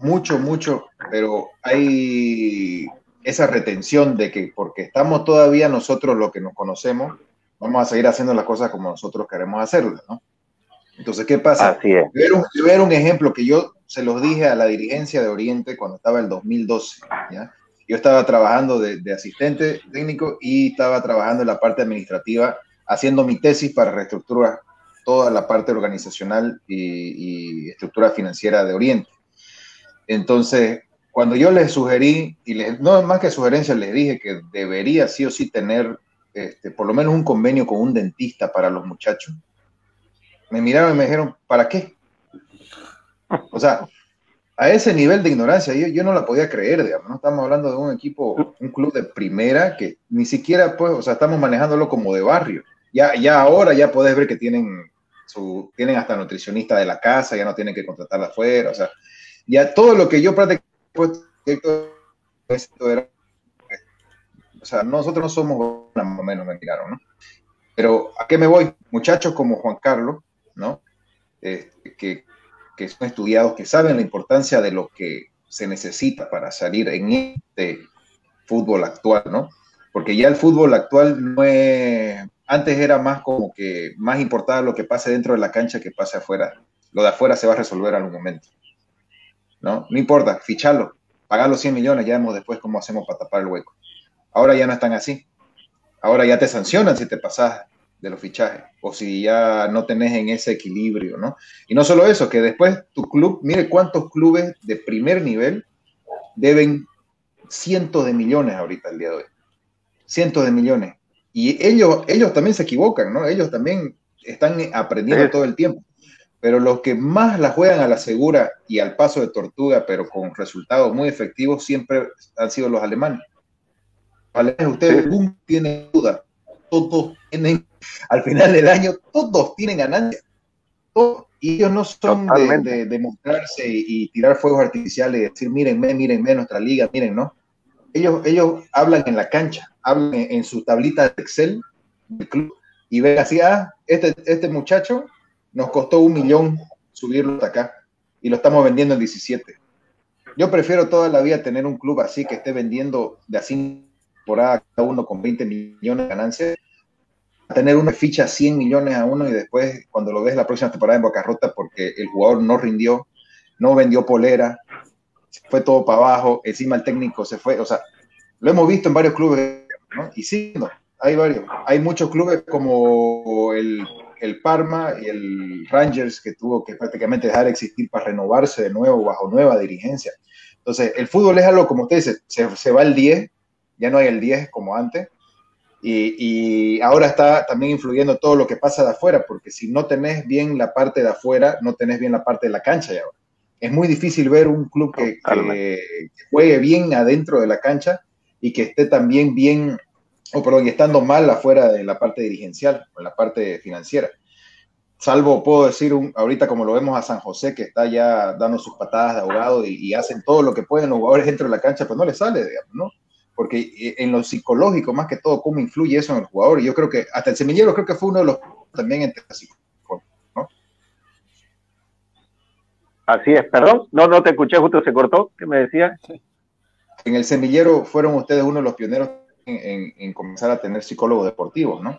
Speaker 2: mucho, mucho, pero hay esa retención de que porque estamos todavía nosotros lo que nos conocemos, vamos a seguir haciendo las cosas como nosotros queremos hacerlas, ¿no? Entonces, ¿qué pasa?
Speaker 3: Así es.
Speaker 2: Yo era, un, ejemplo que yo se los dije a la dirigencia de Oriente cuando estaba el 2012, ¿ya? Yo estaba trabajando de, asistente técnico y estaba trabajando en la parte administrativa, haciendo mi tesis para reestructurar toda la parte organizacional y, estructura financiera de Oriente. Entonces, cuando yo les sugerí, y les, no más que sugerencia, les dije que debería sí o sí tener este, por lo menos un convenio con un dentista para los muchachos, me miraron y me dijeron, ¿para qué? O sea, a ese nivel de ignorancia yo, yo no la podía creer, digamos, ¿no? Estamos hablando de un equipo, un club de primera que ni siquiera, pues, o sea, estamos manejándolo como de barrio. Ya, ya ahora ya podés ver que tienen, su, tienen hasta nutricionista de la casa, ya no tienen que contratarla afuera, o sea, ya todo lo que yo prácticamente, esto era, o sea, nosotros no somos, más o menos me miraron, ¿no? Pero, ¿a qué me voy? Muchachos como Juan Carlos, ¿no? Este, que que son estudiados, que saben la importancia de lo que se necesita para salir en este fútbol actual, ¿no? Porque ya el fútbol actual no es, antes era más como que más importaba lo que pase dentro de la cancha que pase afuera. Lo de afuera se va a resolver en un momento. ¿No? No importa, ficharlo, pagar los 100 millones, ya vemos después cómo hacemos para tapar el hueco. Ahora ya no están así. Ahora ya te sancionan si te pasas de los fichajes, o si ya no tenés en ese equilibrio, ¿no? Y no solo eso, que después tu club, mire cuántos clubes de primer nivel deben cientos de millones ahorita el día de hoy. Cientos de millones. Y ellos, ellos también se equivocan, ¿no? Ellos también están aprendiendo todo el tiempo. Pero los que más la juegan a la segura y al paso de tortuga, pero con resultados muy efectivos, siempre han sido los alemanes. ustedes tienen duda, todos tienen, al final del año, todos tienen ganancias. y ellos no son de, de, mostrarse y, tirar fuegos artificiales y decir, mírenme, mírenme, nuestra liga, miren, ¿no? Ellos, ellos hablan en la cancha, hablan en, su tablita de Excel del club y ven así, ah, este, este muchacho nos costó un millón subirlo hasta acá y lo estamos vendiendo en 17. Yo prefiero toda la vida tener un club así que esté vendiendo de así temporada cada uno con 20 millones de ganancias, tener una ficha 100 millones a uno y después cuando lo ves la próxima temporada en Boca porque el jugador no rindió, no vendió polera, fue todo para abajo, encima el técnico se fue, o sea, lo hemos visto en varios clubes, ¿no? Y sí, no, hay varios, hay muchos clubes como el, el Parma y el Rangers que tuvo que prácticamente dejar de existir para renovarse de nuevo bajo nueva dirigencia. Entonces, el fútbol es algo, como usted dice, se, se va el 10 ya no hay el 10 como antes. Y, ahora está también influyendo todo lo que pasa de afuera, porque si no tenés bien la parte de afuera, no tenés bien la parte de la cancha ya ahora. Es muy difícil ver un club que, juegue bien adentro de la cancha y que esté también bien, o perdón, y estando mal afuera de la parte dirigencial o la parte financiera. Salvo, puedo decir, un, ahorita como lo vemos a San José, que está ya dando sus patadas de ahogado y, y hacen todo lo que pueden los jugadores dentro de la cancha, pues no le sale, digamos, ¿no? porque eh, en lo psicológico, más que todo, cómo influye eso en el jugador. Y yo creo que hasta el semillero creo que fue uno de los también entre ¿no?
Speaker 3: Así es, perdón, no, no te escuché, justo se cortó, ¿qué me decía?
Speaker 2: En el semillero fueron ustedes uno de los pioneros en, comenzar a tener psicólogos deportivos, ¿no?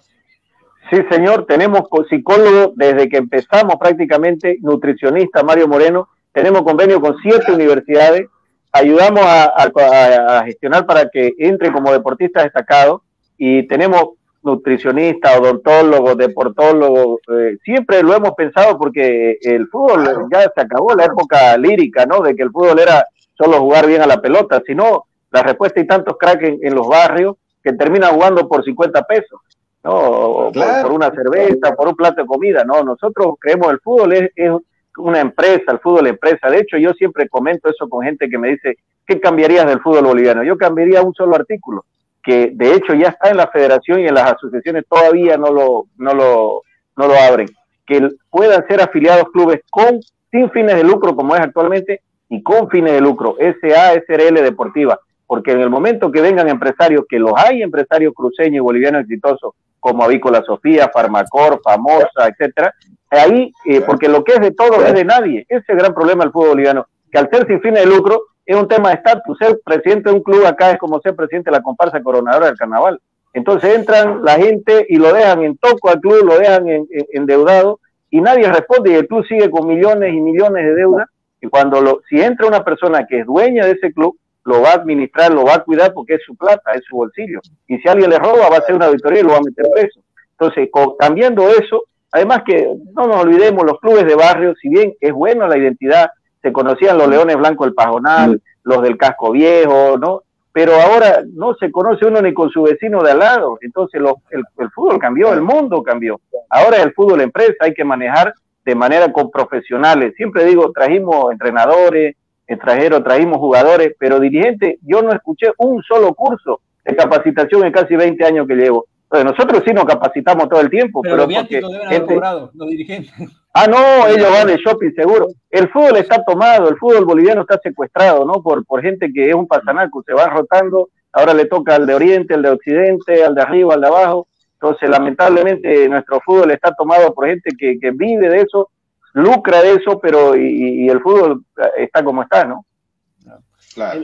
Speaker 3: Sí, señor, tenemos psicólogo desde que empezamos prácticamente, nutricionista Mario Moreno, tenemos convenio con siete universidades, ayudamos a, gestionar para que entre como deportista destacado y tenemos nutricionistas, odontólogos, deportólogos, eh, siempre lo hemos pensado porque el fútbol ya se acabó la época lírica, ¿no? De que el fútbol era solo jugar bien a la pelota, sino la respuesta y tantos cracks en, los barrios que terminan jugando por 50 pesos, ¿no? Por, una cerveza, por un plato de comida, ¿no? Nosotros creemos el fútbol es, es una empresa, el fútbol empresa. De hecho, yo siempre comento eso con gente que me dice, ¿qué cambiarías del fútbol boliviano? Yo cambiaría un solo artículo, que de hecho ya está en la federación y en las asociaciones todavía no lo, no lo, no lo abren, que puedan ser afiliados clubes con, sin fines de lucro como es actualmente y con fines de lucro, SA, SRL Deportiva, porque en el momento que vengan empresarios, que los hay empresarios cruceños y bolivianos exitosos, como Avícola Sofía, Farmacor, Famosa, etcétera, ahí, eh, porque lo que es de todo es de nadie. Ese es el gran problema del fútbol boliviano, que al ser sin fines de lucro es un tema de estatus. Ser presidente de un club acá es como ser presidente de la comparsa coronadora del carnaval. Entonces entran la gente y lo dejan en toco al club, lo dejan en, endeudado y nadie responde y el club sigue con millones y millones de deuda. Y cuando lo, si entra una persona que es dueña de ese club, lo va a administrar, lo va a cuidar porque es su plata, es su bolsillo. Y si alguien le roba, va a hacer una auditoría y lo va a meter preso. Entonces, cambiando eso, además que no nos olvidemos, los clubes de barrio, si bien es bueno la identidad, se conocían los Leones Blancos del Pajonal, los del Casco Viejo, ¿no? Pero ahora no se conoce uno ni con su vecino de al lado. Entonces el, el, fútbol cambió, el mundo cambió. Ahora es el fútbol empresa, hay que manejar de manera con profesionales. Siempre digo, trajimos entrenadores, extranjeros, traímos jugadores, pero dirigente, yo no escuché un solo curso de capacitación en casi 20 años que llevo. nosotros sí nos capacitamos todo el tiempo, pero, porque los dirigentes. Ah, no, ellos van de shopping seguro. El fútbol está tomado, el fútbol boliviano está secuestrado, ¿no? Por, por gente que es un pasanaco, se va rotando, ahora le toca al de Oriente, al de Occidente, al de arriba, al de abajo. Entonces, lamentablemente, nuestro fútbol está tomado por gente que, que vive de eso lucra de eso, pero y, el fútbol está como está, ¿no?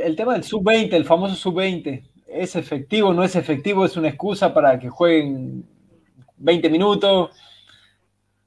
Speaker 1: El, tema del sub-20, el famoso sub-20, ¿es efectivo, no es efectivo? ¿Es una excusa para que jueguen 20 minutos?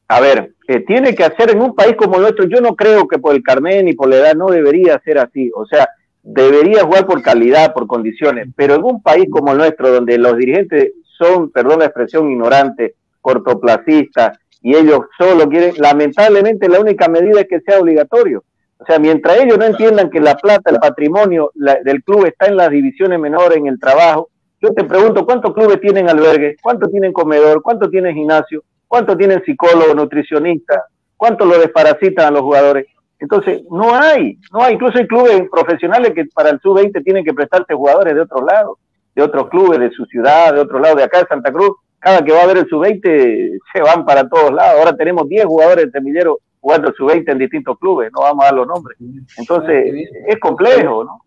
Speaker 3: A ver, eh, tiene que hacer en un país como el nuestro, yo no creo que por el Carmen y por la edad no debería ser así, o sea, debería jugar por calidad, por condiciones, pero en un país como el nuestro, donde los dirigentes son, perdón la expresión, ignorantes, cortoplacistas, y ellos solo quieren, lamentablemente la única medida es que sea obligatorio. O sea, mientras ellos no entiendan que la plata, el patrimonio del club está en las divisiones menores, en el trabajo, yo te pregunto, ¿cuántos clubes tienen albergue? ¿Cuántos tienen comedor? ¿Cuántos tienen gimnasio? ¿Cuántos tienen psicólogo, nutricionista? ¿Cuántos lo desparasitan a los jugadores? Entonces, no hay, no hay. Incluso hay clubes profesionales que para el sub-20 tienen que prestarse jugadores de otro lado. de otros clubes, de su ciudad, de otro lado, de acá de Santa Cruz, cada que va a ver el sub-20 se van para todos lados. Ahora tenemos 10 jugadores de Semillero jugando el sub-20 en distintos clubes, no vamos a dar los nombres. Entonces, es complejo, ¿no?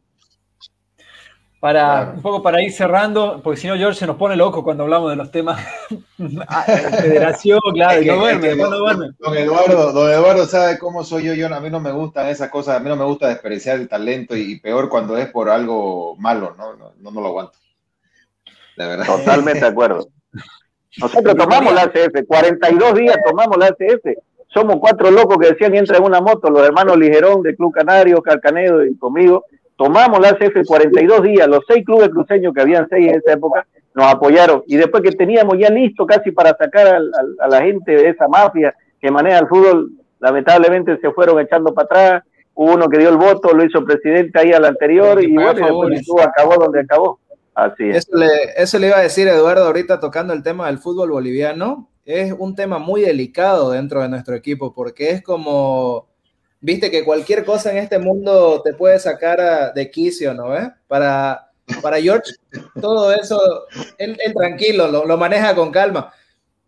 Speaker 1: Para, un poco para ir cerrando, porque si no George se nos pone loco cuando hablamos de los temas ah, federación, claro, no duerme,
Speaker 2: no duerme. Don Eduardo, don Eduardo sabe cómo soy yo, yo, a mí no me gustan esas cosas, a mí no me gusta despreciar el talento y, peor cuando es por algo malo, no, no, no, lo aguanto.
Speaker 3: La verdad. Totalmente de acuerdo. Nosotros tomamos la ACF, 42 días tomamos la ACF. Somos cuatro locos que decían entra en una moto, los hermanos Ligerón de Club Canario, Calcanedo y conmigo tomamos la ACF 42 días, los seis clubes cruceños, que habían seis en esa época, nos apoyaron. Y después que teníamos ya listo casi para sacar a, la gente de esa mafia que maneja el fútbol, lamentablemente se fueron echando para atrás. Hubo uno que dio el voto, lo hizo presidente ahí al anterior y bueno, y después acabó donde acabó. Así es.
Speaker 4: Eso le, eso le iba a decir Eduardo ahorita tocando el tema del fútbol boliviano. Es un tema muy delicado dentro de nuestro equipo porque es como viste que cualquier cosa en este mundo te puede sacar de quicio, ¿no? ¿Eh? Para, para George, todo eso, él, tranquilo, lo, maneja con calma,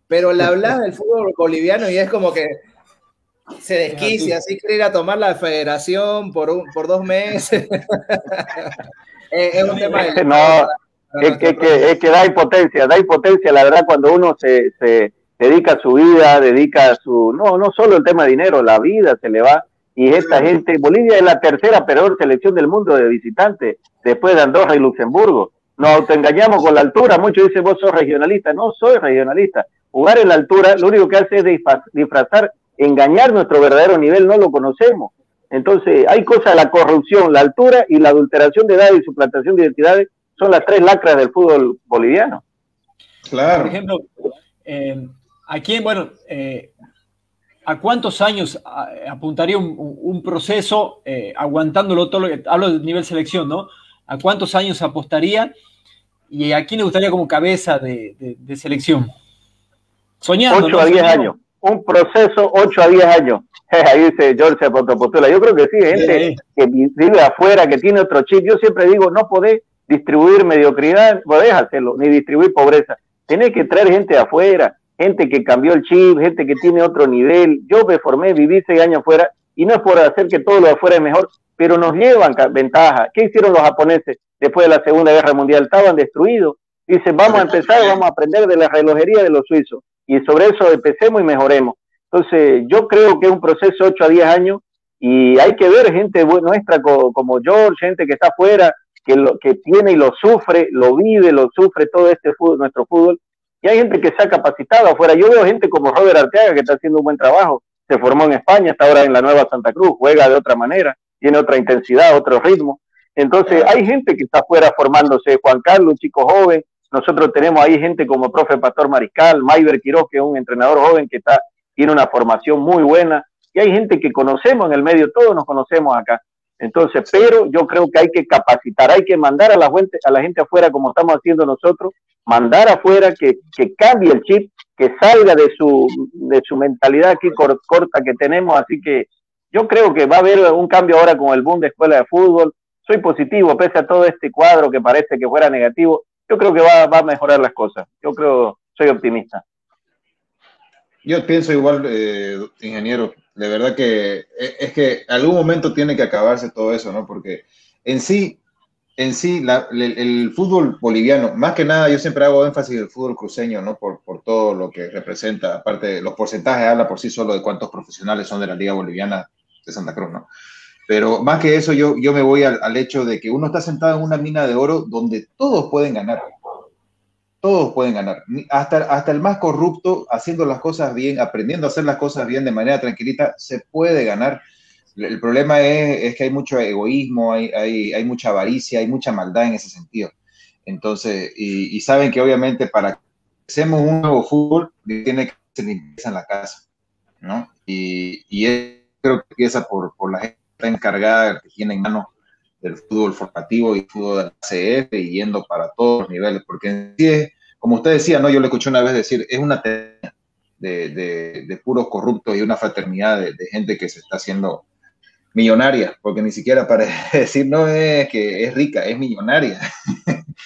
Speaker 4: pero le habla del fútbol boliviano y es como que se desquicia, así quiere ir a tomar la federación por, un, por dos meses.
Speaker 3: es, un tema de... No, es que, es que da impotencia, da impotencia, la verdad, cuando uno se, se dedica su vida, dedica su, no, no solo el tema de dinero, la vida se le va y esta gente, Bolivia es la tercera peor selección del mundo de visitantes, después de Andorra y Luxemburgo. Nos autoengañamos con la altura, muchos dicen vos sos regionalista, no soy regionalista. Jugar en la altura lo único que hace es disfrazar, engañar nuestro verdadero nivel, no lo conocemos. Entonces, hay cosas, la corrupción, la altura y la adulteración de edad y suplantación de identidades son las tres lacras del fútbol boliviano.
Speaker 1: Claro. Por ejemplo, eh, aquí, bueno, eh, ¿a cuántos años apuntaría un, proceso eh, aguantándolo todo lo que hablo de nivel selección, ¿no? ¿A cuántos años apostaría? ¿Y a quién le gustaría como cabeza de, selección?
Speaker 3: Soñando. 8 a 10 años. Un proceso 8 a 10 años. Ahí dice George Potopotula. Yo creo que sí, gente que vive afuera, que tiene otro chip. Yo siempre digo, no podés distribuir mediocridad, podés hacerlo, ni distribuir pobreza. Tenés que traer gente de afuera gente que cambió el chip, gente que tiene otro nivel. Yo me formé, viví seis años afuera y no es por hacer que todo lo de afuera es mejor, pero nos llevan ventaja. ¿Qué hicieron los japoneses después de la Segunda Guerra Mundial? Estaban destruidos. Dicen, vamos a empezar, vamos a aprender de la relojería de los suizos y sobre eso empecemos y mejoremos. Entonces, yo creo que es un proceso 8 a 10 años y hay que ver gente nuestra como George, gente que está afuera, que, lo, que tiene y lo sufre, lo vive, lo sufre todo este fútbol, nuestro fútbol, y hay gente que se ha capacitado afuera. Yo veo gente como Robert Arteaga que está haciendo un buen trabajo. Se formó en España, está ahora en la Nueva Santa Cruz, juega de otra manera, tiene otra intensidad, otro ritmo. Entonces, hay gente que está afuera formándose. Juan Carlos, un chico joven. Nosotros tenemos ahí gente como profe Pastor Mariscal, Mayber Quiroz, que es un entrenador joven que está, tiene una formación muy buena. Y hay gente que conocemos en el medio, todos nos conocemos acá. Entonces, pero yo creo que hay que capacitar, hay que mandar a la gente, a la gente afuera como estamos haciendo nosotros, mandar afuera que, que cambie el chip, que salga de su, de su mentalidad aquí corta que tenemos. Así que yo creo que va a haber un cambio ahora con el boom de escuela de fútbol. Soy positivo, pese a todo este cuadro que parece que fuera negativo. Yo creo que va, va a mejorar las cosas. Yo creo, soy optimista.
Speaker 2: Yo pienso igual, eh, ingeniero, de verdad que e, es que algún momento tiene que acabarse todo eso, ¿no? Porque en sí, en sí, el, fútbol boliviano, más que nada, yo siempre hago énfasis en el fútbol cruceño, ¿no? Por, por todo lo que representa, aparte, los porcentajes habla por sí solo de cuántos profesionales son de la Liga Boliviana de Santa Cruz, ¿no? Pero más que eso, yo, yo me voy al, al hecho de que uno está sentado en una mina de oro donde todos pueden ganar todos pueden ganar. Hasta, hasta el más corrupto, haciendo las cosas bien, aprendiendo a hacer las cosas bien de manera tranquilita, se puede ganar. El problema es, que hay mucho egoísmo, hay, hay, mucha avaricia, hay mucha maldad en ese sentido. Entonces, y, saben que obviamente para que hacemos un nuevo fútbol, tiene que ser limpieza en la casa, ¿no? Y, y creo que empieza por, por la gente encargada que tiene en mano del fútbol formativo y fútbol de la CF y yendo para todos los niveles, porque como usted decía, ¿no? yo le escuché una vez decir, es una de, de, puros corruptos y una fraternidad de, gente que se está haciendo millonaria, porque ni siquiera para decir no es que es rica, es millonaria.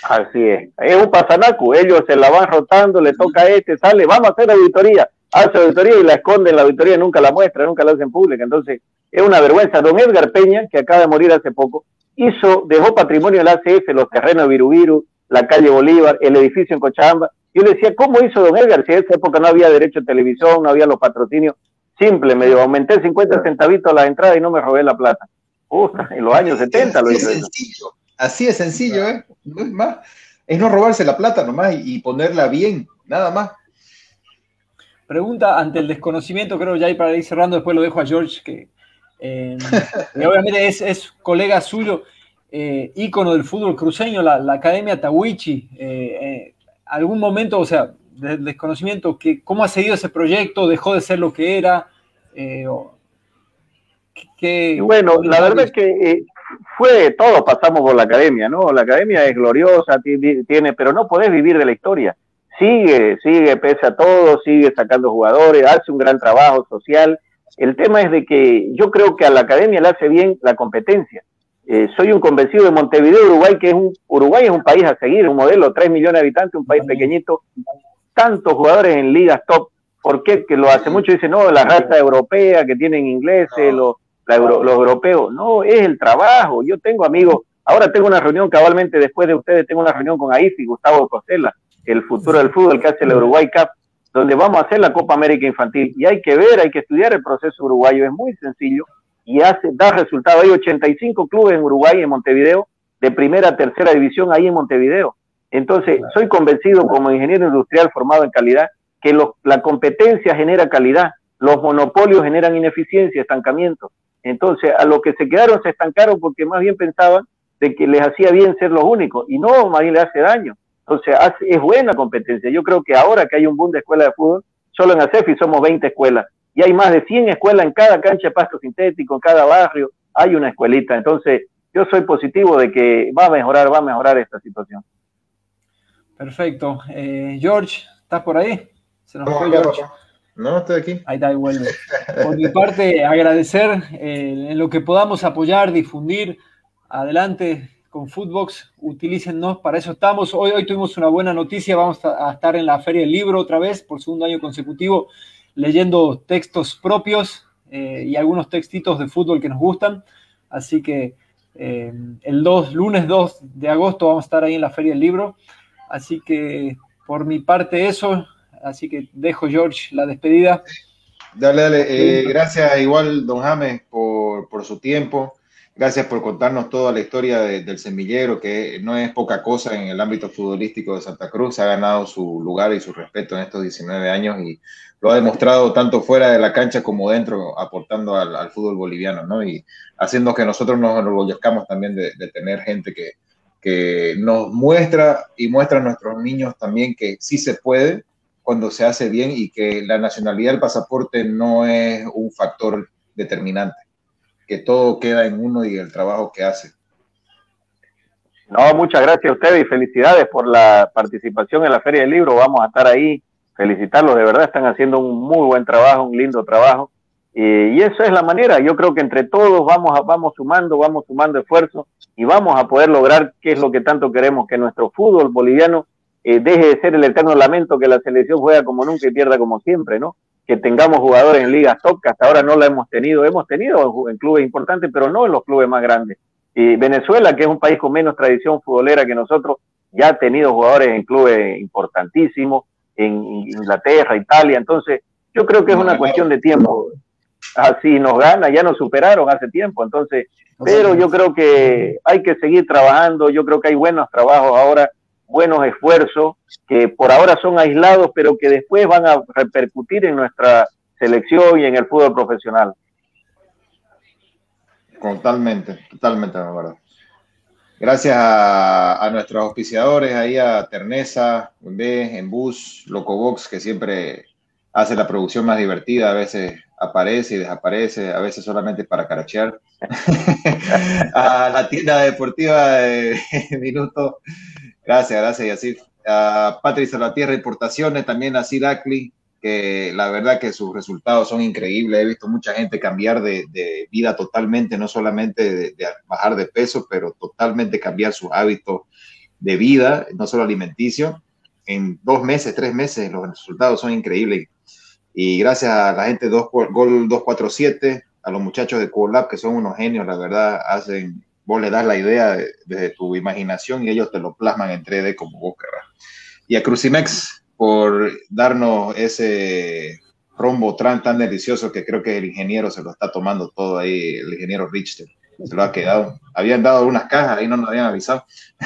Speaker 3: Así es, es un pasanacu, ellos se la van rotando, le toca a este, sale, vamos a hacer auditoría, hace auditoría y la esconden, la auditoría nunca la muestra, nunca la hacen pública, entonces es una vergüenza. Don Edgar Peña, que acaba de morir hace poco, hizo, dejó patrimonio del ACF, los terrenos de Virubiru, la calle Bolívar, el edificio en Cochabamba. Yo le decía, ¿cómo hizo don Edgar? Si en esa época no había derecho a televisión, no había los patrocinios. Simple, me dio, aumenté 50 centavitos a la entrada y no me robé la plata. Uf, en los años 70 lo hizo.
Speaker 2: Sencillo. Así es sencillo, ¿eh? No es más. Es no robarse la plata nomás y, ponerla bien, nada más.
Speaker 1: Pregunta ante el desconocimiento, creo ya ahí para ir cerrando, después lo dejo a George, que eh, obviamente es, colega suyo, eh, ícono del fútbol cruceño, la, Academia Tawichi. Eh, algún momento, o sea, del desconocimiento, que, ¿cómo ha seguido ese proyecto? ¿Dejó de ser lo que era?
Speaker 3: bueno, la verdad es que fue, todos pasamos por la academia, ¿no? La academia es gloriosa, tiene, pero no podés vivir de la historia. Sigue, sigue, pese a todo, sigue sacando jugadores, hace un gran trabajo social. El tema es de que yo creo que a la academia le hace bien la competencia. Eh, soy un convencido de Montevideo, Uruguay, que es un, Uruguay es un país a seguir, un modelo, 3 millones de habitantes, un país pequeñito, tantos jugadores en ligas top. ¿Por qué? Que lo hace mucho, dice, no, la raza europea que tienen ingleses, los los europeos. No, es el trabajo. Yo tengo amigos, ahora tengo una reunión cabalmente después de ustedes, tengo una reunión con AIFI, Gustavo Costela, el futuro del fútbol que hace el Uruguay Cup, donde vamos a hacer la Copa América Infantil. Y hay que ver, hay que estudiar el proceso uruguayo, es muy sencillo y hace, da resultado. Hay 85 clubes en Uruguay, en Montevideo, de primera a tercera división ahí en Montevideo. Entonces, soy convencido como ingeniero industrial formado en calidad que la competencia genera calidad, los monopolios generan ineficiencia, estancamiento. Entonces, a los que se quedaron se estancaron porque más bien pensaban de que les hacía bien ser los únicos y no, más bien le hace daño. Entonces, es buena competencia. Yo creo que ahora que hay un boom de escuelas de fútbol, solo en ACEFI somos 20 escuelas y hay más de 100 escuelas en cada cancha de pasto sintético, en cada barrio, hay una escuelita. Entonces, yo soy positivo de que va a mejorar, va a mejorar esta situación.
Speaker 1: Perfecto. Eh, George, ¿estás por ahí?
Speaker 2: Se nos fue George. No, estoy aquí.
Speaker 1: Ahí está, y vuelve. Por mi parte, agradecer eh, en lo que podamos apoyar, difundir. Adelante con Footbox, utilícennos, para eso estamos. Hoy, hoy tuvimos una buena noticia, vamos a, estar en la Feria del Libro otra vez, por segundo año consecutivo, leyendo textos propios eh, y algunos textitos de fútbol que nos gustan. Así que eh, el 2, lunes 2 de agosto vamos a estar ahí en la Feria del Libro. Así que por mi parte eso, Así que dejo, George, la despedida.
Speaker 2: Dale, dale. Eh, gracias igual, don James, por, por, su tiempo. Gracias por contarnos toda la historia del semillero, que no es poca cosa en el ámbito futbolístico de Santa Cruz. Ha ganado su lugar y su respeto en estos 19 años y lo ha demostrado tanto fuera de la cancha como dentro, aportando al, fútbol boliviano, ¿no? Y haciendo que nosotros nos enorgullezcamos también de, de tener gente que, que nos muestra y muestra a nuestros niños también que sí se puede cuando se hace bien y que la nacionalidad del pasaporte no es un factor determinante, que todo queda en uno y el trabajo que hace.
Speaker 3: No, muchas gracias a ustedes y felicidades por la participación en la Feria del Libro. Vamos a estar ahí, felicitarlos, de verdad están haciendo un muy buen trabajo, un lindo trabajo. y eso es la manera, yo creo que entre todos vamos, a, vamos sumando, vamos sumando esfuerzos y vamos a poder lograr qué es lo que tanto queremos, que nuestro fútbol boliviano eh, deje de ser el eterno lamento que la selección juega como nunca y pierda como siempre, ¿no? Que tengamos jugadores en ligas top, que hasta ahora no la hemos tenido. Hemos tenido en clubes importantes, pero no en los clubes más grandes. Y Venezuela, que es un país con menos tradición futbolera que nosotros, ya ha tenido jugadores en clubes importantísimos, en Inglaterra, Italia. Entonces, yo creo que es una cuestión de tiempo. Así nos gana, ya nos superaron hace tiempo. Entonces, pero yo creo que hay que seguir trabajando. Yo creo que hay buenos trabajos ahora buenos esfuerzos que por ahora son aislados, pero que después van a repercutir en nuestra selección y en el fútbol profesional.
Speaker 2: Totalmente, totalmente. Gracias a, nuestros auspiciadores, ahí a Ternesa, en Bus, Locobox, que siempre hace la producción más divertida, a veces aparece y desaparece, a veces solamente para carachear. a la tienda deportiva de Minuto Gracias, gracias, Yacif. A Patricia Salvatierra, Importaciones, también a Sidacli, que la verdad que sus resultados son increíbles. He visto mucha gente cambiar de, vida totalmente, no solamente de, bajar de peso, pero totalmente cambiar sus hábitos de vida, no solo alimenticio. En dos meses, tres meses, los resultados son increíbles. Y gracias a la gente de Gol 247, a los muchachos de Colab, que son unos genios, la verdad, hacen, vos le das la idea desde tu imaginación y ellos te lo plasman en 3D como vos querrás. Y a Crucimex por darnos ese rombo tan, tan delicioso que creo que el ingeniero se lo está tomando todo ahí, el ingeniero Richter se lo ha quedado. Habían dado unas cajas y no nos habían avisado.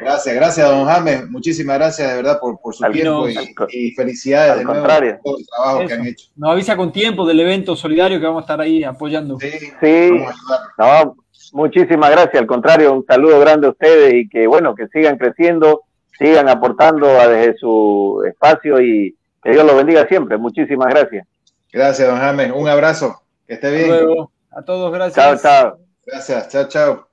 Speaker 2: gracias, gracias, don James. Muchísimas gracias de verdad por, por su tiempo y, felicidades de nuevo por todo el trabajo que han hecho.
Speaker 1: Nos avisa con tiempo del evento solidario que vamos a estar ahí apoyando.
Speaker 3: Sí, sí. No, muchísimas gracias. Al contrario, un saludo grande a ustedes y que bueno, que sigan creciendo, sigan aportando desde su espacio y que Dios los bendiga siempre. Muchísimas gracias.
Speaker 2: Gracias, don James. Un abrazo. Que esté bien.
Speaker 1: Luego. A todos, gracias.
Speaker 3: Chao, chao.
Speaker 2: Gracias, chao, chao.